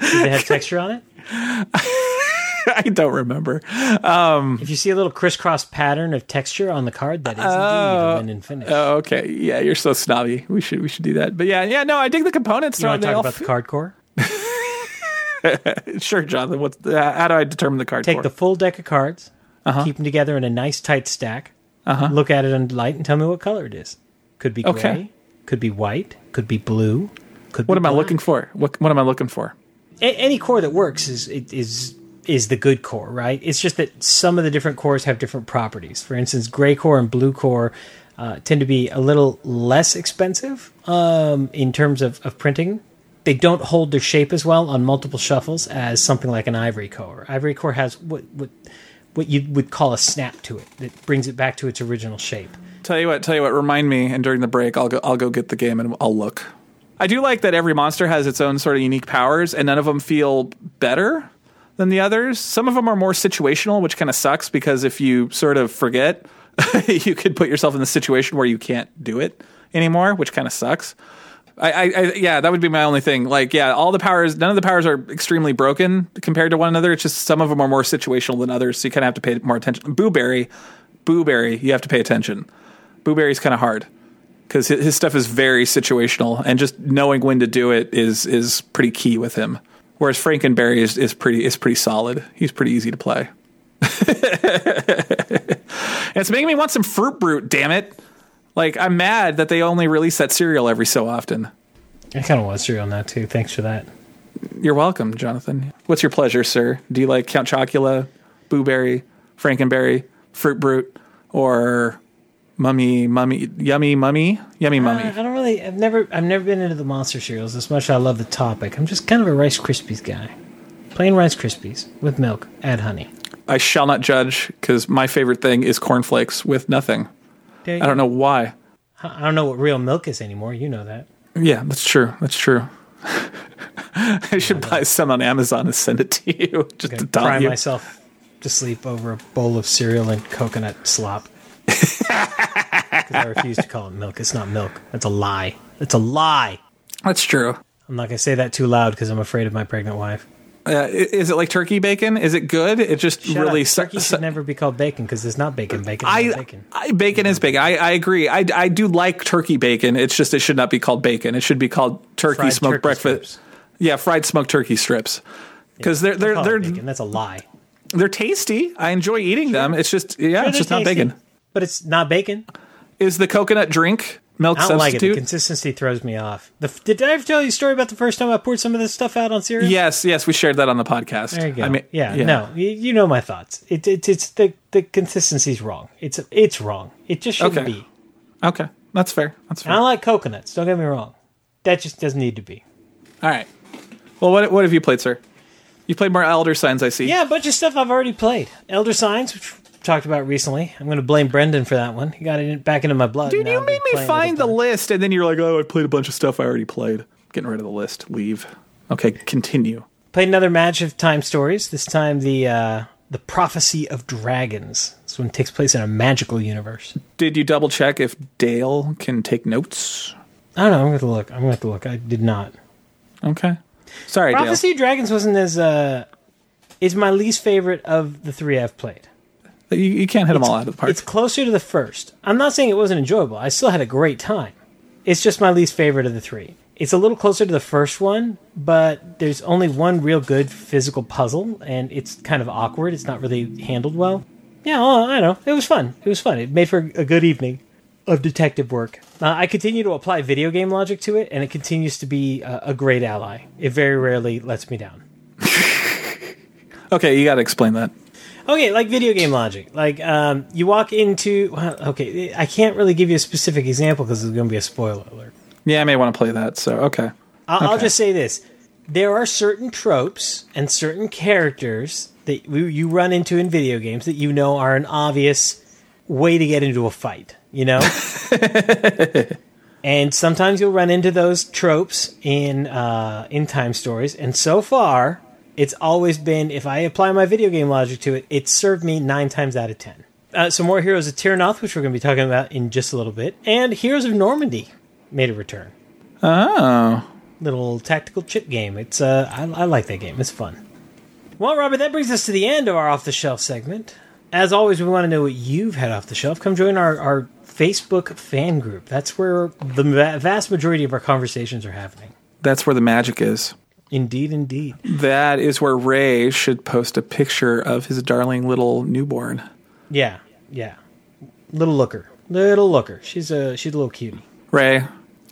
Does it have texture on it? I don't remember. Um, If you see a little crisscross pattern of texture on the card, that is indeed a linen finish. Oh, okay. Yeah, you're so snobby. We should we should do that. But yeah, yeah. No, I dig the components. you want to talk about the card core? sure, Jonathan. What's the, how do I determine the card? Take core? the full deck of cards, Uh-huh. keep them together in a nice tight stack. Look at it under light and tell me what color it is. Could be gray, Okay. could be white, could be blue. Could What be am I looking for? What What am I looking for? A- any core that works is is is the good core, right? It's just that some of the different cores have different properties. For instance, gray core and blue core uh, tend to be a little less expensive um, in terms of, of printing. They don't hold their shape as well on multiple shuffles as something like an ivory core. Ivory core has what what what you would call a snap to it that brings it back to its original shape. Tell you what. Tell you what. Remind me, and during the break, I'll go. I'll go get the game and I'll look. I do like that every monster has its own sort of unique powers, and none of them feel better than the others. Some of them are more situational, which kind of sucks because if you sort of forget, you could put yourself in the situation where you can't do it anymore, which kind of sucks. I, I, I, yeah, that would be my only thing. Like, yeah, all the powers, none of the powers are extremely broken compared to one another. It's just some of them are more situational than others, so you kind of have to pay more attention. Booberry, Booberry, you have to pay attention. Booberry's kind of hard because his, his stuff is very situational, and just knowing when to do it is is pretty key with him. Whereas Frankenberry is, is pretty is pretty solid. He's pretty easy to play. it's making me want some fruit brute. Damn it! Like I'm mad that they only release that cereal every so often. I kind of want cereal now too. Thanks for that. You're welcome, Jonathan. What's your pleasure, sir? Do you like Count Chocula, Booberry, Frankenberry, Fruit Brute, or Mummy, Mummy, Yummy Mummy, Yummy uh, Mummy? I don't really. I've never. I've never been into the monster cereals as much. I love the topic. I'm just kind of a Rice Krispies guy. Plain Rice Krispies with milk. Add honey. I shall not judge because my favorite thing is cornflakes with nothing. I don't know why. I don't know what real milk is anymore. You know that. Yeah, that's true. That's true. I should buy some on Amazon and send it to you just to Cry you. myself to sleep over a bowl of cereal and coconut slop. I refuse to call it milk. It's not milk. That's a lie. It's a lie. That's true. I'm not gonna say that too loud because I'm afraid of my pregnant wife. Uh, is it like turkey bacon? Is it good? It just Shut really up. su- turkey su- should never be called bacon because it's not bacon. Bacon I, bacon. I bacon is bacon. I, I agree. I, I do like turkey bacon. It's just it should not be called bacon. It should be called turkey Fried smoked turkey breakfast. strips. Yeah, fried smoked turkey strips. Because they're they're it they're bacon. That's a lie. they're tasty. I enjoy eating them. It's just yeah, Sure, it's just they're not bacon. But it's not bacon. Is the coconut drink milk I don't like it. The substitute? consistency throws me off. The, did I ever tell you a story about the first time I poured some of this stuff out on cereal? yes, yes, we shared that on the podcast. There you go. I mean, yeah, no, you, you know my thoughts. It, it, it's the the consistency's wrong. It's it's wrong. It just shouldn't Okay. be. Okay, that's fair. That's fair. I like coconuts. Don't get me wrong. That just doesn't need to be. All right. Well, what what have you played, sir? You played more Elder Signs, I see. Yeah, a bunch of stuff I've already played. Elder Signs, talked about recently. I'm going to blame Brendan for that one. He got it back into my blood. Dude, you made me find the list, and then you're like, "Oh, I played a bunch of stuff I already played." Getting rid of the list. Leave. Okay, continue. Played another match of Time Stories. This time the uh, the Prophecy of Dragons. This one takes place in a magical universe. Did you double check if Dale can take notes? I don't know. I'm going to look. I'm going to look. I did not. Okay. Sorry, Prophecy of Dragons wasn't as uh, is my least favorite of the three I've played. You, you can't hit them all out of the park. It's closer to the first. I'm not saying it wasn't enjoyable. I still had a great time. It's just my least favorite of the three. It's a little closer to the first one, but there's only one real good physical puzzle, and it's kind of awkward. It's not really handled well. Yeah, well, I don't know. It was fun. It was fun. It made for a good evening of detective work. Uh, I continue to apply video game logic to it, and it continues to be a, a great ally. It very rarely lets me down. okay, you got to explain that. Okay, like video game logic. Like um, you walk into. Well, okay, I can't really give you a specific example because it's going to be a spoiler alert. Yeah, I may want to play that. So okay. I'll, I'll just say this: there are certain tropes and certain characters that you you run into in video games that you know are an obvious way to get into a fight. You know. And sometimes you'll run into those tropes in uh, in time stories, and so far, it's always been if I apply my video game logic to it, it served me nine times out of ten. Uh, some more Heroes of Terrinoth, which we're going to be talking about in just a little bit, and Heroes of Normandy made a return. Oh, Little tactical chip game. It's uh, I, I like that game. It's fun. Well, Robert, that brings us to the end of our off the shelf segment. As always, we want to know what you've had off the shelf. Come join our, our Facebook fan group. That's where the vast majority of our conversations are happening. that's where the magic is. Indeed, indeed. That is where Ray should post a picture of his darling little newborn. Yeah, yeah. Little looker, little looker. She's a she's a little cutie. Ray,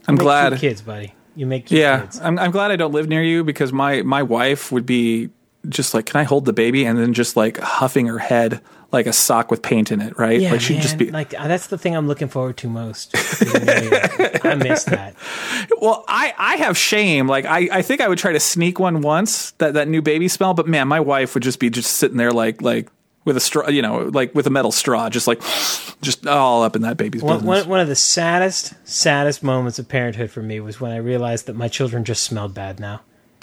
I'm glad. kids, buddy. You make cute Yeah, kids. I'm, I'm glad I don't live near you because my my wife would be just like, "Can I hold the baby?" and then just like huffing her head like a sock with paint in it, right? Yeah, like she'd man, just be. like uh, that's the thing I'm looking forward to most. I miss that. well, I I have shame. Like I I think I would try to sneak one once that that new baby smell, but man, my wife would just be just sitting there like like with a straw, you know, like with a metal straw, just like just all up in that baby's One, business. one, one of the saddest, saddest moments of parenthood for me was when I realized that my children just smelled bad now.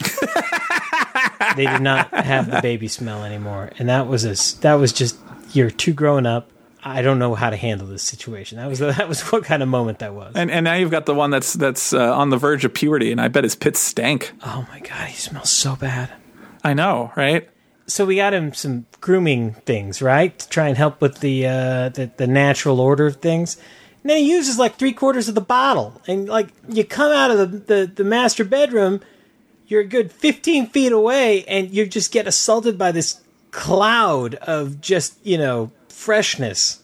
they did not have the baby smell anymore, and that was a that was just you're too grown up. I don't know how to handle this situation. That was that was what kind of moment that was. and and now you've got the one that's that's uh, on the verge of puberty, and I bet his pits stank. oh my god, he smells so bad. I know, right? So we got him some grooming things, right, to try and help with the uh, the, the natural order of things. And then he uses like three quarters of the bottle, and like you come out of the, the, the master bedroom, you're a good fifteen feet away, and you just get assaulted by this cloud of just you know freshness.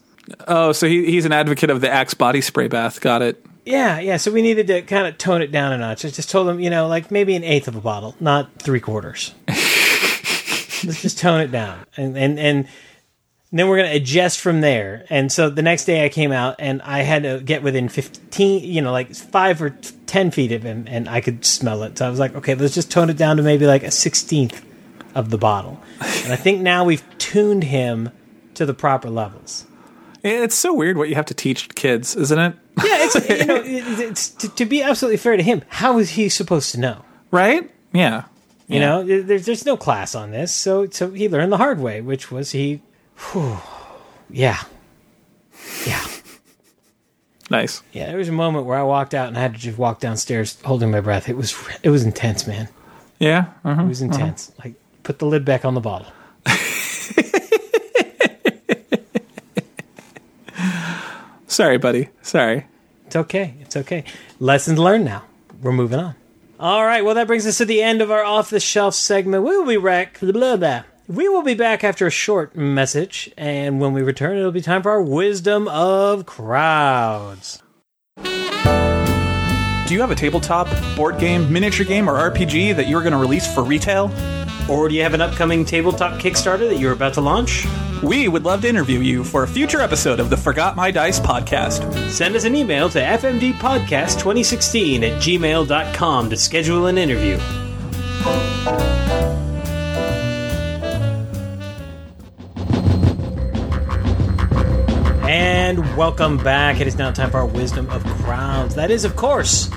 Oh, so he, he's an advocate of the Axe body spray bath. Got it. Yeah, yeah. So we needed to kind of tone it down a notch. I just told him, you know, like maybe an eighth of a bottle, not three quarters. Let's just tone it down, and and and then we're gonna adjust from there. And so the next day I came out, and I had to get within fifteen, you know, like five or ten feet of him, and I could smell it. So I was like, okay, let's just tone it down to maybe like a sixteenth of the bottle. And I think now we've tuned him to the proper levels. It's so weird what you have to teach kids, isn't it? Yeah, it's you know, it's to, to be absolutely fair to him. How is he supposed to know? Right? Yeah. You know, there's there's no class on this, so so he learned the hard way, which was he, whew, yeah, yeah, Nice. yeah. There was a moment where I walked out and I had to just walk downstairs holding my breath. It was it was intense, man. Yeah. Uh-huh. It was intense. Like put the lid back on the bottle. Sorry, buddy. Sorry. It's okay. It's okay. Lessons learned now. We're moving on. All right. Well, that brings us to the end of our off the shelf segment. We'll be back. Blah, blah, blah. We will be back after a short message, and when we return, it'll be time for our Wisdom of Crowds. Do you have a tabletop, board game, miniature game, or RPG that you're going to release for retail? Or do you have an upcoming tabletop Kickstarter that you're about to launch? We would love to interview you for a future episode of the Forgot My Dice podcast. Send us an email to fmdpodcast2016 at gmail.com to schedule an interview. And welcome back. It is now time for our Wisdom of Crowds. That is, of course,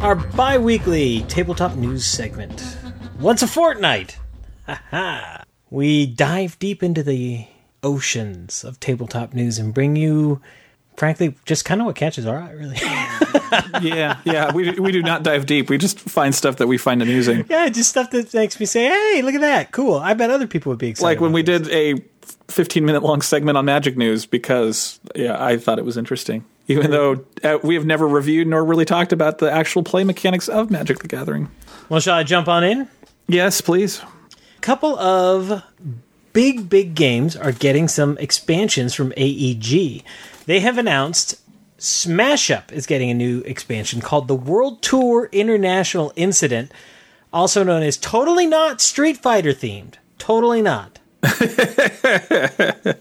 our bi weekly tabletop news segment. Once a fortnight. Ha We dive deep into the oceans of tabletop news and bring you, frankly, just kind of what catches our eye, really. yeah, yeah. We, we do not dive deep. We just find stuff that we find amusing. yeah, just stuff that makes me say, hey, look at that. Cool. I bet other people would be excited. Like when we this. did a 15 minute long segment on Magic News because, yeah, I thought it was interesting. Even though uh, we have never reviewed nor really talked about the actual play mechanics of Magic the Gathering. Well, shall I jump on in? Yes, please. A couple of big, big games are getting some expansions from AEG. They have announced Smash Up is getting a new expansion called the World Tour International Incident, also known as Totally Not Street Fighter themed. Totally not. it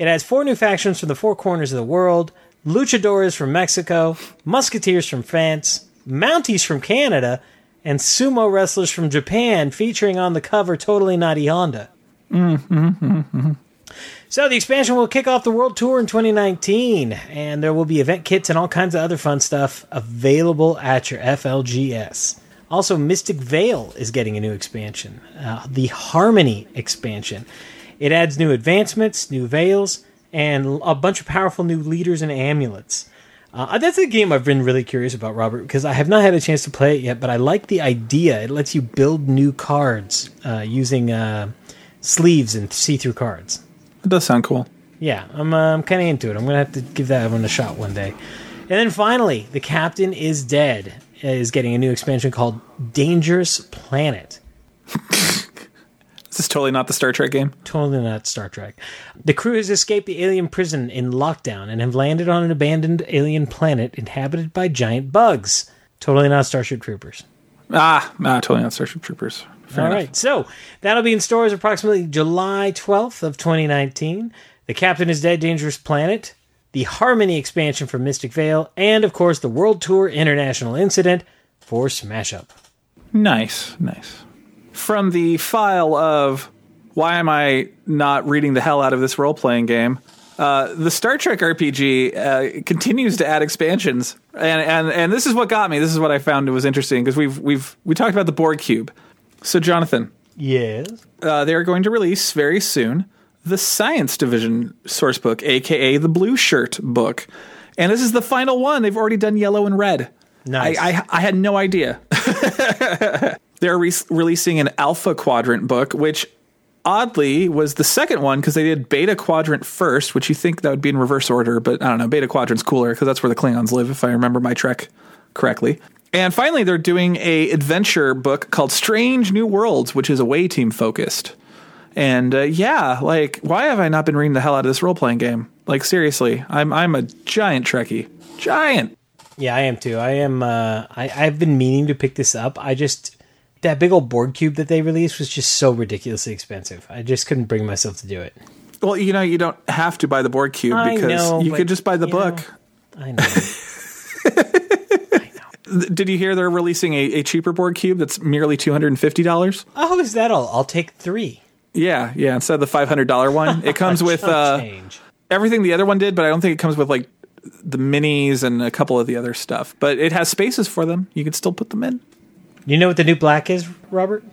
has four new factions from the four corners of the world luchadores from Mexico, musketeers from France, mounties from Canada, and sumo wrestlers from Japan featuring on the cover Totally Naughty Honda. So the expansion will kick off the world tour in 2019, and there will be event kits and all kinds of other fun stuff available at your FLGS. Also, Mystic Vale is getting a new expansion, uh, the Harmony expansion. It adds new advancements, new vales, and a bunch of powerful new leaders and amulets. Uh, that's a game I've been really curious about, Robert, because I have not had a chance to play it yet, but I like the idea. It lets you build new cards uh, using uh, sleeves and see through cards. It does sound cool. Yeah, I'm, uh, I'm kind of into it. I'm going to have to give that one a shot one day. And then finally, The Captain is Dead is getting a new expansion called Dangerous Planet. This is totally not the Star Trek game. Totally not Star Trek. The crew has escaped the alien prison in lockdown and have landed on an abandoned alien planet inhabited by giant bugs. Totally not Starship Troopers. Ah, nah, totally not Starship Troopers. Fair All enough. right, so that'll be in stores approximately July 12th of 2019. The Captain is Dead Dangerous Planet, the Harmony expansion for Mystic Vale, and of course the World Tour International Incident for Smash Up. Nice, nice. From the file of why am I not reading the hell out of this role playing game? Uh, the Star Trek RPG uh, continues to add expansions, and, and and this is what got me. This is what I found was interesting because we've we've we talked about the Borg cube. So Jonathan, Yes. uh, they are going to release very soon the Science Division source book, aka the Blue Shirt book, and this is the final one. They've already done yellow and red. Nice. I, I, I had no idea. They're re- releasing an Alpha Quadrant book, which oddly was the second one because they did Beta Quadrant first, which you think that would be in reverse order, but I don't know. Beta Quadrant's cooler because that's where the Klingons live, if I remember my Trek correctly. And finally, they're doing a adventure book called Strange New Worlds, which is away team focused. And uh, yeah, like, why have I not been reading the hell out of this role playing game? Like, seriously, I'm I'm a giant Trekkie, giant. Yeah, I am too. I am. Uh, I, I've been meaning to pick this up. I just that big old Borg cube that they released was just so ridiculously expensive. I just couldn't bring myself to do it. Well, you know, you don't have to buy the Borg cube I because know, you could just buy the book. know, I know. Did you hear they're releasing a, a cheaper Borg cube that's merely two hundred and fifty dollars? oh, is that all? I'll take three. Yeah, yeah. Instead of the five hundred dollar one, it comes with uh, change. everything the other one did, but I don't think it comes with like the minis and a couple of the other stuff. But it has spaces for them. You can still put them in. You know what the new black is, Robert?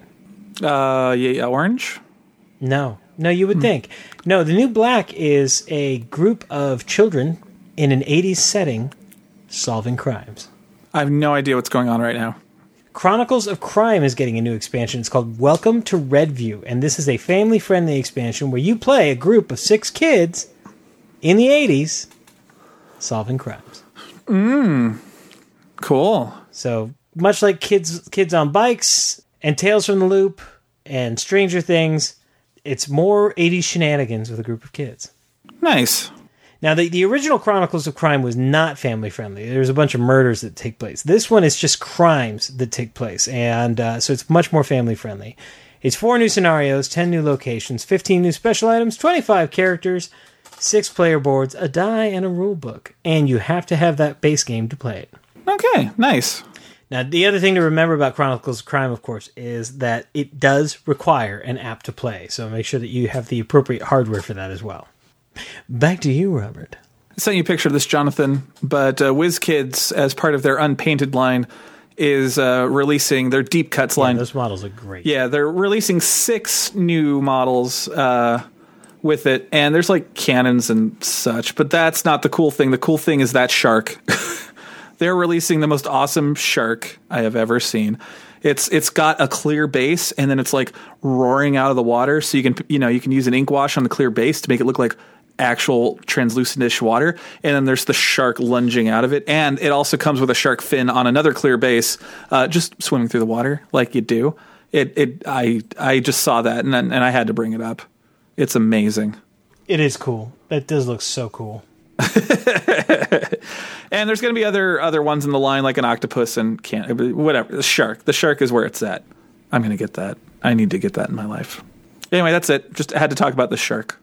Uh, yeah, orange. No, no. You would think. No, the new black is a group of children in an '80s setting solving crimes. I have no idea what's going on right now. Chronicles of Crime is getting a new expansion. It's called Welcome to Redview, and this is a family friendly expansion where you play a group of six kids in the 80s solving crimes. Mmm. Cool. So, much like Kids Kids on Bikes and Tales from the Loop and Stranger Things, It's more 80s shenanigans with a group of kids. Nice. Now, the, the original Chronicles of Crime was not family friendly. There's a bunch of murders that take place. This one is just crimes that take place, and uh, so it's much more family friendly. It's four new scenarios, 10 new locations, 15 new special items, 25 characters, six player boards, a die, and a rule book. And you have to have that base game to play it. Okay, nice. Now, the other thing to remember about Chronicles of Crime, of course, is that it does require an app to play. So make sure that you have the appropriate hardware for that as well. Back to you, Robert. I sent you a picture of this, Jonathan, but uh, WizKids, as part of their unpainted line, is uh, releasing their deep cuts line. Those models are great. Yeah, they're releasing six new models uh, with it, and there's like cannons and such, but that's not the cool thing. The cool thing is that shark. they're releasing the most awesome shark I have ever seen. It's it's got a clear base, and then it's like roaring out of the water, so you can you know you can use an ink wash on the clear base to make it look like actual translucentish water, and then there's the shark lunging out of it, and it also comes with a shark fin on another clear base, uh, just swimming through the water like you do. It it I I just saw that and and I had to bring it up. It's amazing. It is cool. That does look so cool. and there's going to be other other ones in the line like an octopus and can't whatever the shark. The shark is where it's at. I'm going to get that. I need to get that in my life. Anyway, that's it. Just had to talk about the shark.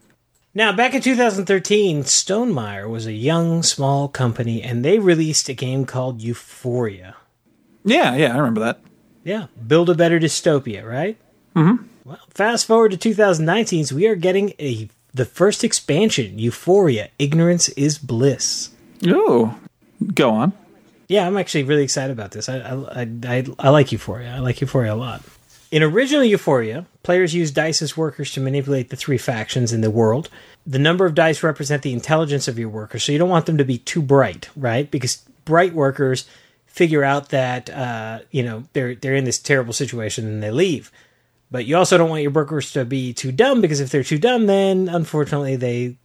Now, back in 2013, Stonemaier was a young, small company, and they released a game called Euphoria. Yeah, yeah, I remember that. Yeah, build a better dystopia, right? Mm-hmm. Well, fast forward to 2019, so we are getting a the first expansion, Euphoria: Ignorance is Bliss. Oh, go on. Yeah, I'm actually really excited about this. I I, I, I like Euphoria. I like Euphoria a lot. In original Euphoria, players use dice as workers to manipulate the three factions in the world. The number of dice represent the intelligence of your workers, so you don't want them to be too bright, right? Because bright workers figure out that uh, you know they're they're in this terrible situation and they leave. But you also don't want your workers to be too dumb because if they're too dumb, then unfortunately they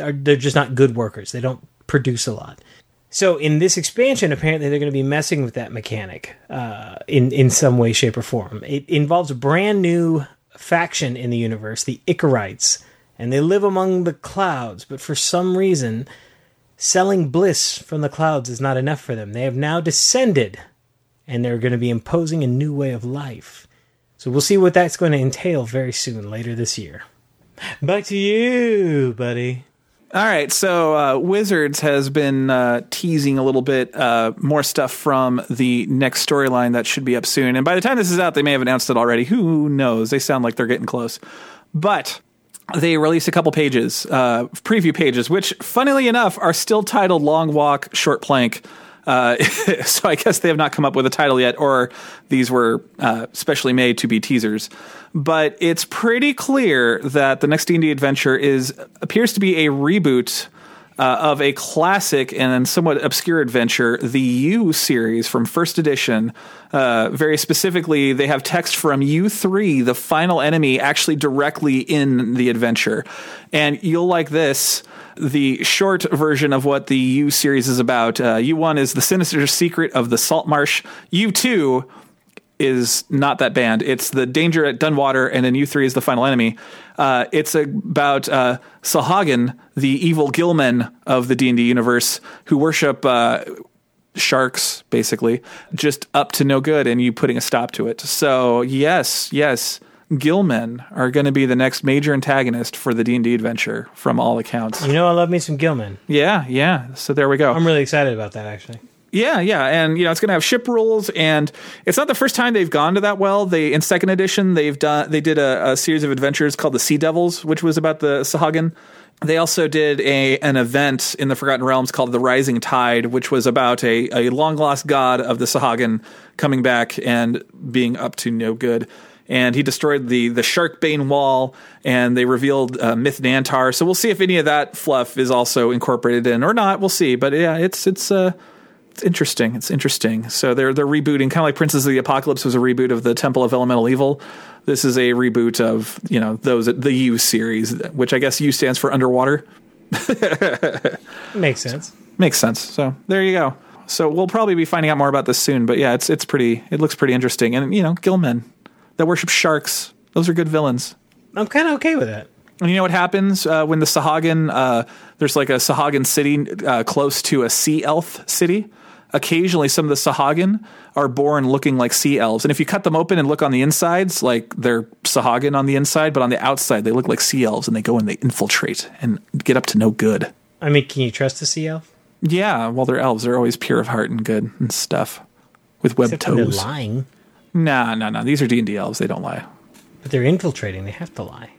are they're just not good workers. They don't produce a lot. So in this expansion, apparently they're going to be messing with that mechanic uh, in in some way, shape, or form. It involves a brand new faction in the universe, the Icarites, and they live among the clouds. But for some reason, selling bliss from the clouds is not enough for them. They have now descended, and they're going to be imposing a new way of life. So we'll see what that's going to entail very soon, later this year. Back to you, buddy. All right, so uh, Wizards has been uh, teasing a little bit uh, more stuff from the next storyline that should be up soon. And by the time this is out, they may have announced it already. Who knows? They sound like they're getting close. But they released a couple pages, uh, preview pages, which, funnily enough, are still titled Long Walk, Short Plank. Uh, so I guess they have not come up with a title yet, or these were uh, specially made to be teasers. But it's pretty clear that the next D adventure is appears to be a reboot. Uh, of a classic and somewhat obscure adventure, the U series from first edition. Uh, very specifically, they have text from U3, the final enemy, actually directly in the adventure. And you'll like this the short version of what the U series is about. Uh, U1 is the sinister secret of the salt marsh. U2 is not that band. It's the danger at Dunwater, and then U3 is the final enemy. Uh, it's about uh, the evil gillmen of the D and D universe, who worship uh, sharks, basically, just up to no good, and you putting a stop to it. So yes, yes, Gillmen are going to be the next major antagonist for the D and D adventure, from all accounts. You know, I love me some Gilman. Yeah, yeah. So there we go. I'm really excited about that, actually. Yeah, yeah, and you know it's going to have ship rules, and it's not the first time they've gone to that well. They in second edition they've done they did a, a series of adventures called the Sea Devils, which was about the Sahuagin. They also did a an event in the Forgotten Realms called the Rising Tide, which was about a, a long lost god of the Sahuagin coming back and being up to no good. And he destroyed the the Sharkbane Wall, and they revealed uh, Myth Nantar. So we'll see if any of that fluff is also incorporated in or not. We'll see. But yeah, it's it's uh, it's interesting. It's interesting. So they're they're rebooting, kind of like Princes of the Apocalypse was a reboot of the Temple of Elemental Evil. This is a reboot of you know those the U series, which I guess U stands for underwater. Makes sense. Makes sense. So there you go. So we'll probably be finding out more about this soon. But yeah, it's it's pretty. It looks pretty interesting. And you know, Gillmen that worship sharks. Those are good villains. I'm kind of okay with that. And you know what happens uh, when the Sahuagin, uh, there's like a Sahuagin city uh, close to a sea elf city? Occasionally, some of the Sahuagin are born looking like sea elves. And if you cut them open and look on the insides, like they're Sahuagin on the inside, but on the outside, they look like sea elves and they go and they infiltrate and get up to no good. I mean, can you trust the sea elf? Yeah, well, they're elves. They're always pure of heart and good and stuff with webbed Except toes. lying, Nah, no, no. These are D&D elves. They don't lie. but they're infiltrating. They have to lie.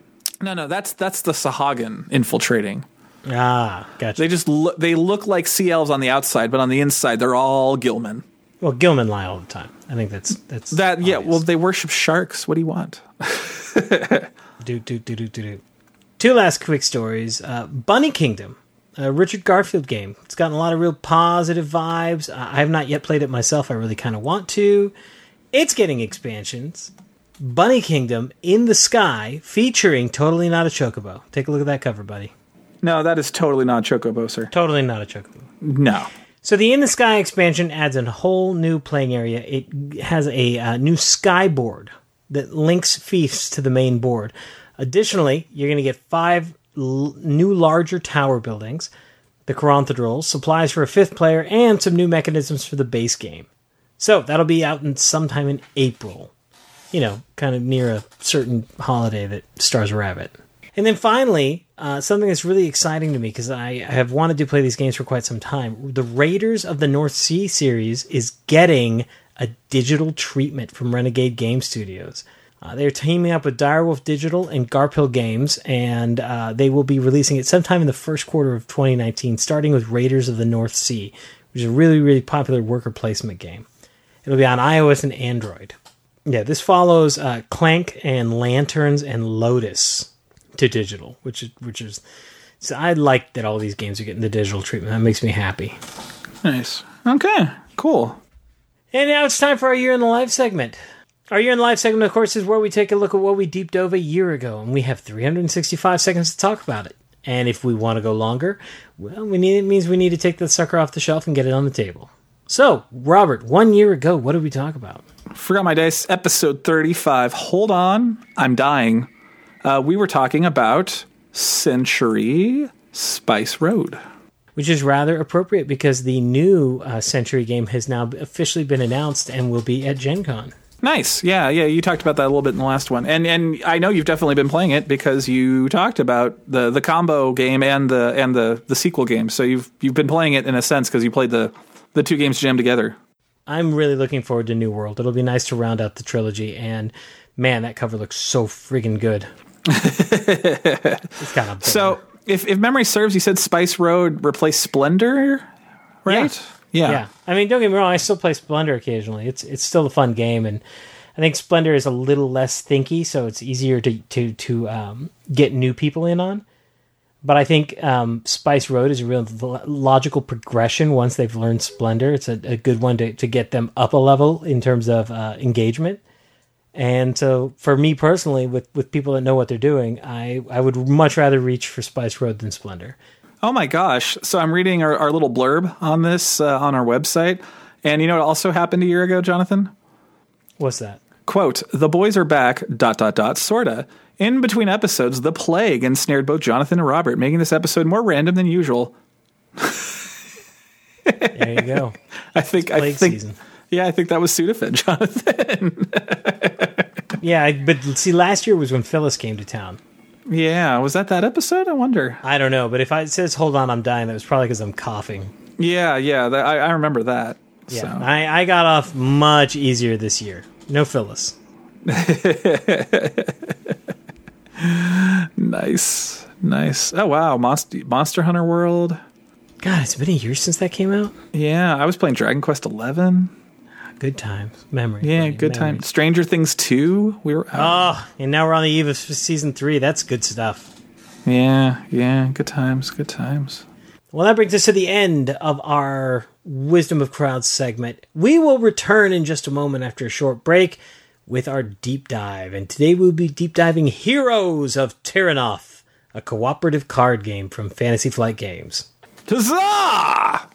No, no, that's that's the Sahuagin infiltrating. Ah, gotcha. They just look, they look like sea elves on the outside, but on the inside they're all Gilman. well, Gilman lie all the time. I think that's that's That yeah, well they worship sharks. What do you want? do do do do do do. Two last quick stories. Uh, Bunny Kingdom, a Richard Garfield game. It's gotten a lot of real positive vibes. I have not yet played it myself. I really kind of want to. It's getting expansions. Bunny Kingdom in the sky, featuring totally not a chocobo. Take a look at that cover, buddy. No, that is totally not a Chocobo, sir. Totally not a chocobo. No. So the In the Sky expansion adds a whole new playing area. It has a uh, new sky board that links feasts to the main board. Additionally, you're going to get five l- new larger tower buildings, the Caranthadrol, supplies for a fifth player, and some new mechanisms for the base game. So that'll be out in sometime in April. You know, kind of near a certain holiday that stars a rabbit. And then finally, uh, something that's really exciting to me because I have wanted to play these games for quite some time. The Raiders of the North Sea series is getting a digital treatment from Renegade Game Studios. Uh, they're teaming up with Direwolf Digital and Garphill Games, and uh, they will be releasing it sometime in the first quarter of 2019, starting with Raiders of the North Sea, which is a really, really popular worker placement game. It'll be on iOS and Android. Yeah, this follows uh, Clank and Lanterns and Lotus to digital, which is which is. So I like that all these games are getting the digital treatment. That makes me happy. Nice. Okay. Cool. And now it's time for our year in the life segment. Our year in the life segment, of course, is where we take a look at what we deep dove a year ago, and we have 365 seconds to talk about it. And if we want to go longer, well, we need it means we need to take the sucker off the shelf and get it on the table. So, Robert, one year ago, what did we talk about? Forgot my dice. Episode thirty-five. Hold on, I'm dying. Uh, we were talking about Century Spice Road. Which is rather appropriate because the new uh, Century game has now officially been announced and will be at Gen Con. Nice. Yeah, yeah. You talked about that a little bit in the last one, and and I know you've definitely been playing it because you talked about the the combo game and the and the the sequel game. So you've you've been playing it in a sense because you played the the two games jammed together. I'm really looking forward to New World. It'll be nice to round out the trilogy, and man, that cover looks so friggin' good. it's kind of So if if memory serves, you said Spice Road replaced Splendor, right? Yeah. yeah. I mean, don't get me wrong. I still play Splendor occasionally. It's it's still a fun game, and I think Splendor is a little less thinky, so it's easier to to to um, get new people in on. But I think um, Spice Road is a real logical progression once they've learned Splendor. It's a, a good one to, to get them up a level in terms of uh, engagement. And so, for me personally, with, with people that know what they're doing, I, I would much rather reach for Spice Road than Splendor. Oh my gosh! So I'm reading our, our little blurb on this uh, on our website, and you know what also happened a year ago, Jonathan? What's that? Quote, the boys are back, dot, dot, dot, sorta. In between episodes, the plague ensnared both Jonathan and Robert, making this episode more random than usual. There you go. I think, I Plague think, season. yeah, I think that was Sudafed, Jonathan. Yeah, but see, last year was when Phyllis came to town. yeah, was that that episode? I wonder. I don't know, but if I, it says "Hold on, I'm dying," that was probably because I'm coughing. Yeah, yeah, that, I, I remember that. Yeah, So. I, I got off much easier this year. No Phyllis. Nice, nice. Oh wow, Monster, Monster Hunter World. God, it's been a year since that came out. Yeah, I was playing Dragon Quest Eleven. Good times, memory. Yeah, good time. memories. Stranger Things Two. We were. out. Oh, and now we're on the eve of season three. That's good stuff. Yeah, yeah, good times, good times. Well, that brings us to the end of our Wisdom of Crowds segment. We will return in just a moment after a short break with our deep dive. And today we'll be deep diving Heroes of Terrinoth, a cooperative card game from Fantasy Flight Games. Huzzah!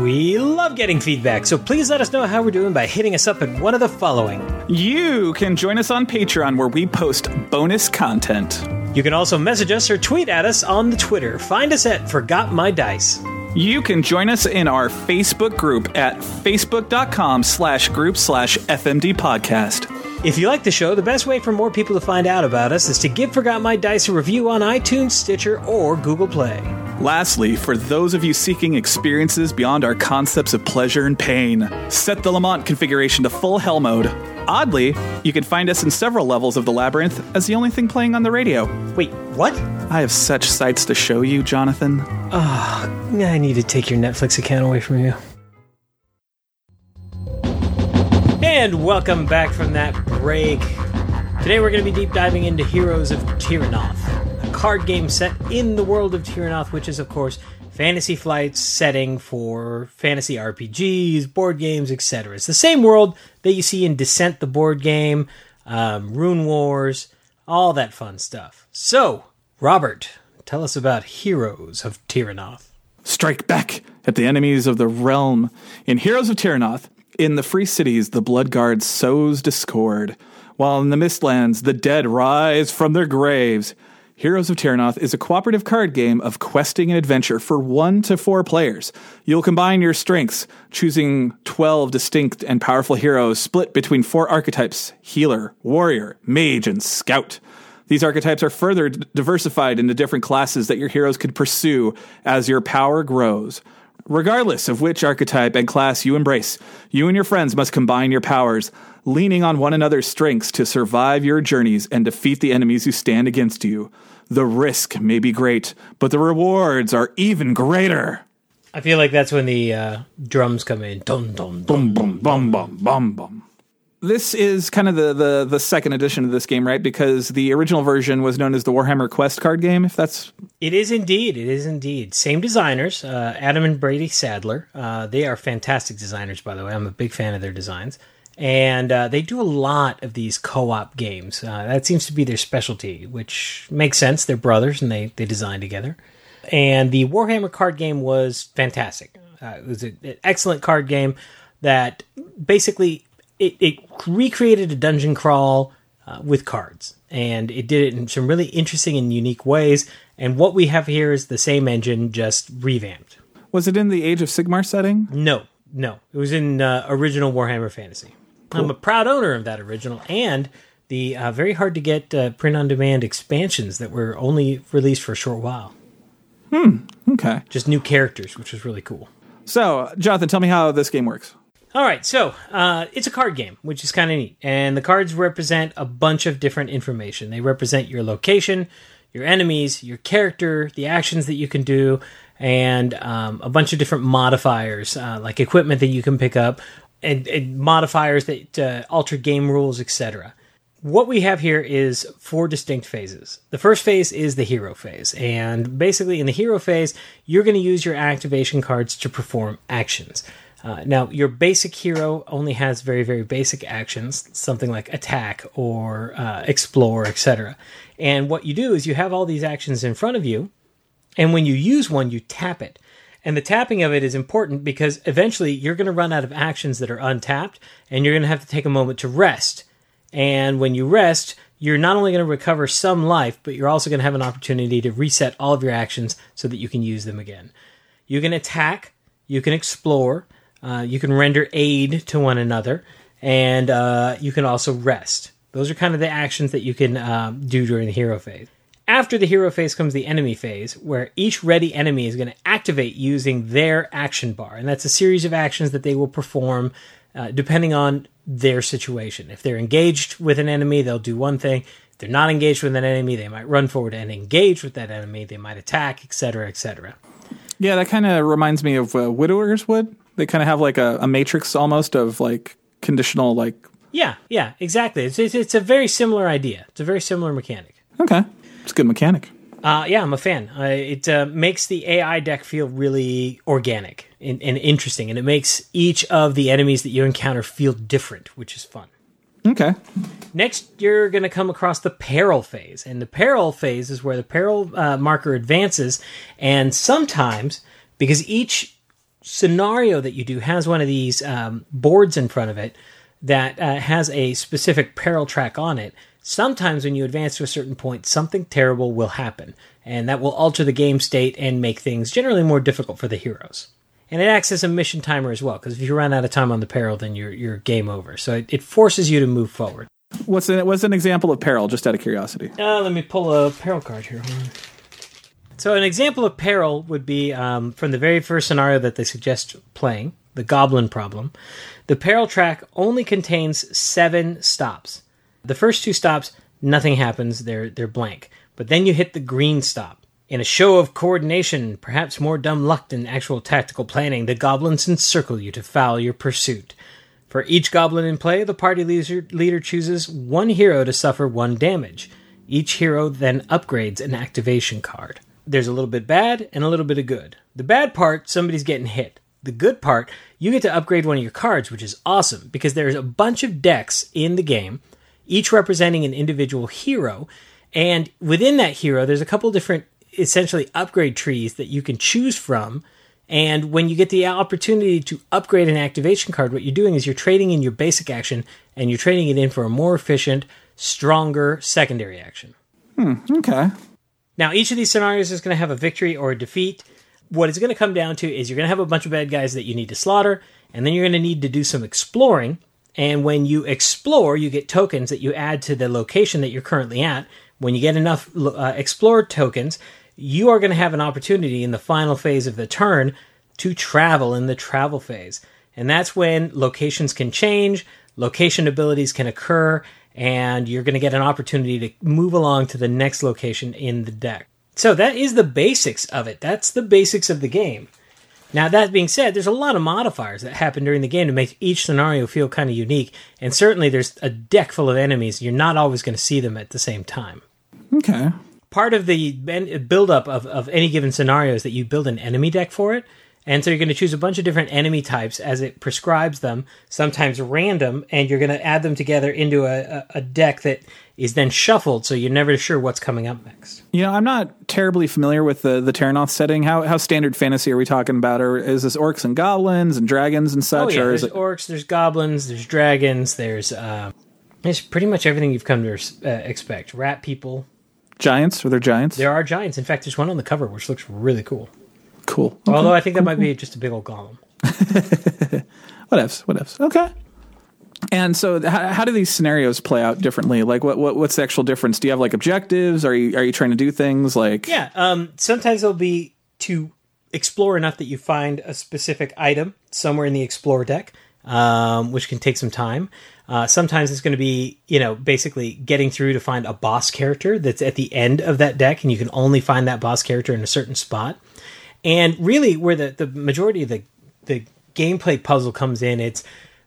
We love getting feedback, so please let us know how we're doing by hitting us up at one of the following. You can join us on Patreon where we post bonus content. You can also message us or tweet at us on the Twitter. Find us at Forgot My Dice. You can join us in our Facebook group at facebook.com slash group slash FMD podcast. If you like the show, the best way for more people to find out about us is to give Forgot My Dice a review on iTunes, Stitcher, or Google Play. Lastly, for those of you seeking experiences beyond our concepts of pleasure and pain, set the Lament configuration to full hell mode. Oddly, you can find us in several levels of the labyrinth as the only thing playing on the radio. Wait, what? I have such sights to show you, Jonathan. Ah, I need to take your Netflix account away from you. And welcome back from that break. Today we're going to be deep diving into Heroes of Terrinoth, a card game set in the world of Terrinoth, which is, of course, Fantasy Flight's setting for fantasy RPGs, board games, etc. It's the same world that you see in Descent, the board game, um, Rune Wars, all that fun stuff. So, Robert, tell us about Heroes of Terrinoth. Strike back at the enemies of the realm. In Heroes of Terrinoth, in the free cities, the Blood Guard sows discord, while in the Mistlands, the dead rise from their graves. Heroes of Terrinoth is a cooperative card game of questing and adventure for one to four players. You'll combine your strengths, choosing 12 distinct and powerful heroes split between four archetypes healer, warrior, mage, and scout. These archetypes are further d- diversified into different classes that your heroes could pursue as your power grows. Regardless of which archetype and class you embrace, you and your friends must combine your powers, leaning on one another's strengths to survive your journeys and defeat the enemies who stand against you. The risk may be great, but the rewards are even greater. I feel like that's when the uh, drums come in. Dun, dun, dun. Bum bum bum bum bum bum. This is kind of the, the the second edition of this game, right? Because the original version was known as the Warhammer Quest card game. If that's It is indeed. It is indeed. Same designers, uh, Adam and Brady Sadler. Uh, they are fantastic designers, by the way. I'm a big fan of their designs. And uh, they do a lot of these co op games. Uh, that seems to be their specialty, which makes sense. They're brothers and they, they design together. And the Warhammer card game was fantastic. Uh, it was a, an excellent card game that basically it, it recreated a dungeon crawl uh, with cards, and it did it in some really interesting and unique ways. And what we have here is the same engine, just revamped. was it in the Age of Sigmar setting? No, no, it was in uh, original Warhammer Fantasy. I'm a proud owner of that original and the uh, very hard to get uh, print on demand expansions that were only released for a short while. Hmm. Okay. Just new characters, which was really cool. So, Jonathan, tell me how this game works. All right, so uh, it's a card game, which is kind of neat. And the cards represent a bunch of different information. They represent your location, your enemies, your character, the actions that you can do, and um, a bunch of different modifiers, uh, like equipment that you can pick up, and, and modifiers that uh, alter game rules, etc. What we have here is four distinct phases. The first phase is the hero phase. And basically, in the hero phase, you're going to use your activation cards to perform actions. Uh, now, your basic hero only has very, very basic actions, something like attack or uh, explore, etc. And what you do is you have all these actions in front of you, and when you use one, you tap it. And the tapping of it is important because eventually you're going to run out of actions that are untapped, and you're going to have to take a moment to rest. And when you rest, you're not only going to recover some life, but you're also going to have an opportunity to reset all of your actions so that you can use them again. You can attack, you can explore, uh, you can render aid to one another, and uh, you can also rest. Those are kind of the actions that you can um, do during the hero phase. After the hero phase comes the enemy phase, where each ready enemy is going to activate using their action bar. And that's a series of actions that they will perform uh, depending on their situation. If they're engaged with an enemy, they'll do one thing. If they're not engaged with an enemy, they might run forward and engage with that enemy. They might attack, etc., etc. Yeah, that kind of reminds me of uh, Widowers would. They kind of have like a, a matrix almost of like conditional, like, Yeah, yeah, exactly. It's, it's, it's a very similar idea. It's a very similar mechanic. okay, it's a good mechanic. Uh, yeah, I'm a fan. Uh, it uh, makes the AI deck feel really organic and, and interesting, and it makes each of the enemies that you encounter feel different, which is fun. Okay. Next, you're going to come across the peril phase, and the peril phase is where the peril uh, marker advances, and sometimes because each scenario that you do has one of these um, boards in front of it that uh, has a specific peril track on it, sometimes when you advance to a certain point, something terrible will happen, and that will alter the game state and make things generally more difficult for the heroes. And it acts as a mission timer as well, because if you run out of time on the peril, then you're you're game over. So it, it forces you to move forward. What's an, what's an example of peril? Just out of curiosity. Uh, let me pull a peril card here. So an example of peril would be um, from the very first scenario that they suggest playing, the Goblin Problem. The peril track only contains seven stops. The first two stops, nothing happens; they're they're blank. But then you hit the green stop. In a show of coordination, perhaps more dumb luck than actual tactical planning, the goblins encircle you to foul your pursuit. For each goblin in play, the party leader, leader chooses one hero to suffer one damage. Each hero then upgrades an activation card. There's a little bit bad and a little bit of good. The bad part, somebody's getting hit. The good part, you get to upgrade one of your cards, which is awesome because there's a bunch of decks in the game, each representing an individual hero. And within that hero, there's a couple different essentially upgrade trees that you can choose from. And when you get the opportunity to upgrade an activation card, what you're doing is you're trading in your basic action and you're trading it in for a more efficient, stronger secondary action. Hmm, okay. Now, each of these scenarios is going to have a victory or a defeat. What it's going to come down to is you're going to have a bunch of bad guys that you need to slaughter, and then you're going to need to do some exploring. And when you explore, you get tokens that you add to the location that you're currently at. When you get enough uh, explore tokens, you are going to have an opportunity in the final phase of the turn to travel in the travel phase. And that's when locations can change, location abilities can occur, and you're going to get an opportunity to move along to the next location in the deck. So that is the basics of it. That's the basics of the game. Now, that being said, there's a lot of modifiers that happen during the game to make each scenario feel kind of unique. And certainly there's a deck full of enemies. You're not always going to see them at the same time. Okay. Part of the buildup of, of any given scenario is that you build an enemy deck for it. And so you're going to choose a bunch of different enemy types as it prescribes them, sometimes random, and you're going to add them together into a, a, deck that is then shuffled, so you're never sure what's coming up next. You know, I'm not terribly familiar with the the Terrinoth setting. How how standard fantasy are we talking about? Or is this orcs and goblins and dragons and such? Oh, yeah, or there's is it orcs, there's goblins, there's dragons, there's uh, there's pretty much everything you've come to uh, expect. Rat people, giants? Are there giants? There are giants. In fact, there's one on the cover which looks really cool. Cool. Okay. Although I think that might be just a big old golem. what ifs? What ifs? Okay. And so, how, how, do these scenarios play out differently? Like, what, what what's the actual difference? Do you have like objectives? Are you are you trying to do things like? Yeah. Um, sometimes it'll be to explore enough that you find a specific item somewhere in the explore deck, um, which can take some time. Uh, sometimes it's going to be, you know, basically getting through to find a boss character that's at the end of that deck, and you can only find that boss character in a certain spot. And really, where the, the majority of the, the gameplay puzzle comes in, it's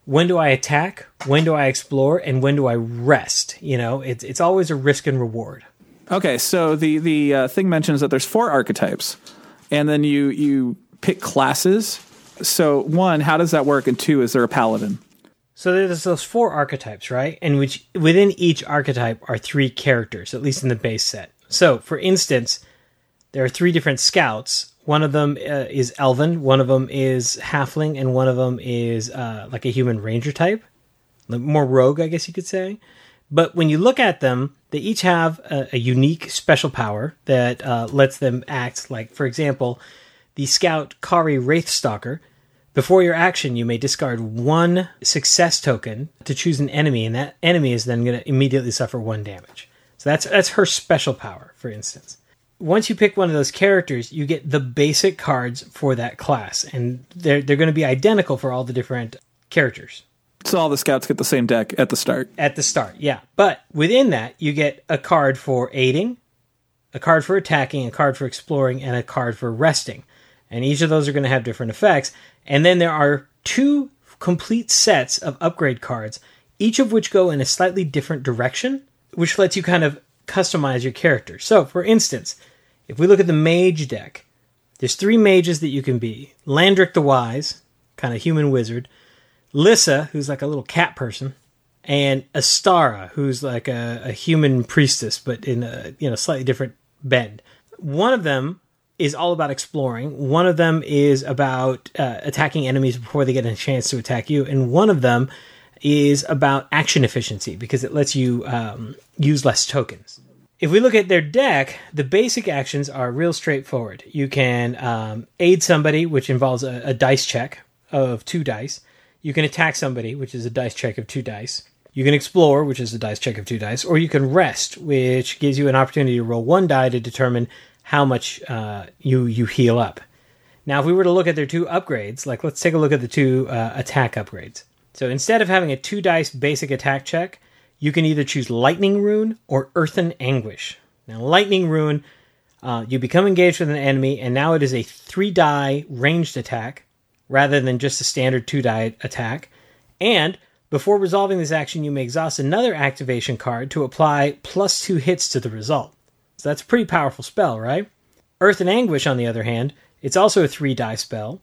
when do I attack, when do I explore, and when do I rest? You know, it's, it's always a risk and reward. Okay, so the, the uh, thing mentions that there's four archetypes, and then you, you pick classes. So, one, how does that work? And two, is there a paladin? So there's those four archetypes, right? And which within each archetype are three characters, at least in the base set. So, for instance, there are three different scouts one of them uh, is elven, one of them is halfling, and one of them is uh, like a human ranger type, more rogue, I guess you could say. But when you look at them, they each have a, a unique special power that uh, lets them act. Like, for example, the scout Kari Wraithstalker. Before your action, you may discard one success token to choose an enemy, and that enemy is then going to immediately suffer one damage. So that's that's her special power, for instance once you pick one of those characters, you get the basic cards for that class, and they're they're going to be identical for all the different characters. So all the scouts get the same deck at the start. At the start, yeah. But within that, you get a card for aiding, a card for attacking, a card for exploring, and a card for resting. And each of those are going to have different effects. And then there are two complete sets of upgrade cards, each of which go in a slightly different direction, which lets you kind of customize your character. So, for instance, if we look at the mage deck, there's three mages that you can be Landrec the Wise, kind of human wizard, Lissa, who's like a little cat person, and Astara, who's like a, a human priestess, but in a you know slightly different bend. One of them is all about exploring. One of them is about uh, attacking enemies before they get a chance to attack you, and one of them is about action efficiency because it lets you um, use less tokens. If we look at their deck, the basic actions are real straightforward. You can um, aid somebody, which involves a, a dice check of two dice. You can attack somebody, which is a dice check of two dice. You can explore, which is a dice check of two dice, or you can rest, which gives you an opportunity to roll one die to determine how much uh, you you heal up. Now, if we were to look at their two upgrades, like let's take a look at the two uh, attack upgrades. So instead of having a two dice basic attack check, you can either choose Lightning Rune or Earthen Anguish. Now, Lightning Rune, uh, you become engaged with an enemy, and now it is a three die ranged attack rather than just a standard two die attack. And before resolving this action, you may exhaust another activation card to apply plus two hits to the result. So that's a pretty powerful spell, right? Earthen Anguish, on the other hand, it's also a three die spell,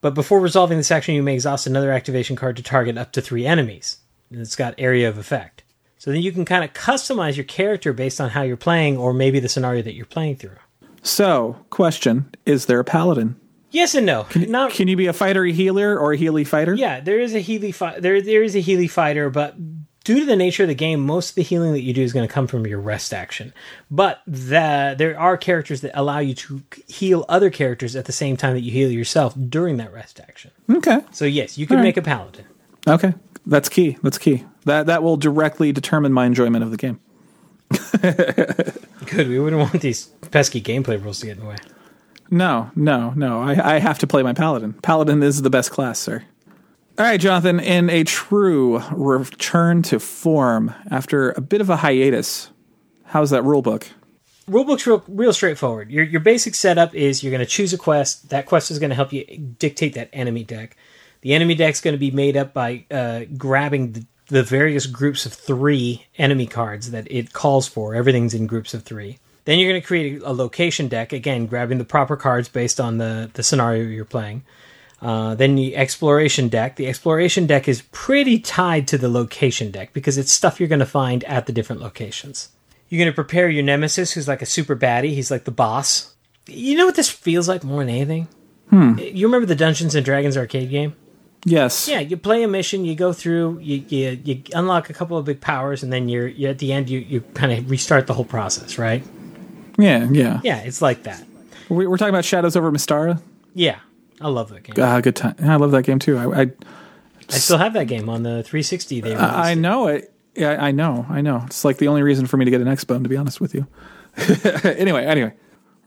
but before resolving this action, you may exhaust another activation card to target up to three enemies. And it's got area of effect. So then you can kind of customize your character based on how you're playing or maybe the scenario that you're playing through. So, question: Is there a paladin? Yes and no. Not, Can you be a fighter healer or a healy fighter? yeah, there is a Healy fi- there there is a Healy fighter, but due to the nature of the game, most of the healing that you do is going to come from your rest action. But the, there are characters that allow you to heal other characters at the same time that you heal yourself during that rest action. Okay. So yes, you can right. make a paladin. Okay. That's key. That's key. That that will directly determine my enjoyment of the game. Good. We wouldn't want these pesky gameplay rules to get in the way. No, no, no. I, I have to play my paladin. Paladin is the best class, sir. All right, Jonathan. In a true return to form after a bit of a hiatus, how's that rule book? Rulebook's real, real straightforward. Your your basic setup is you're going to choose a quest. That quest is going to help you dictate that enemy deck. The enemy deck's going to be made up by uh, grabbing the, the various groups of three enemy cards that it calls for. Everything's in groups of three. Then you're going to create a, location deck, again, grabbing the proper cards based on the, the scenario you're playing. Uh, then the exploration deck. The exploration deck is pretty tied to the location deck because it's stuff you're going to find at the different locations. You're going to prepare your nemesis, who's like a super baddie. He's like the boss. You know what this feels like more than anything? Hmm. You remember the Dungeons and Dragons arcade game? Yes. Yeah, you play a mission, you go through, you you, you unlock a couple of big powers, and then you're, you at the end you, you kind of restart the whole process, right? Yeah. Yeah. Yeah, it's like that. We, we're talking about Shadows over Mystara. Yeah, I love that game. Ah, good time. I love that game too. I I, I still have that game on the 360. They released I know it. Yeah, I know. I know. It's like the only reason for me to get an Xbone, to be honest with you. anyway, anyway,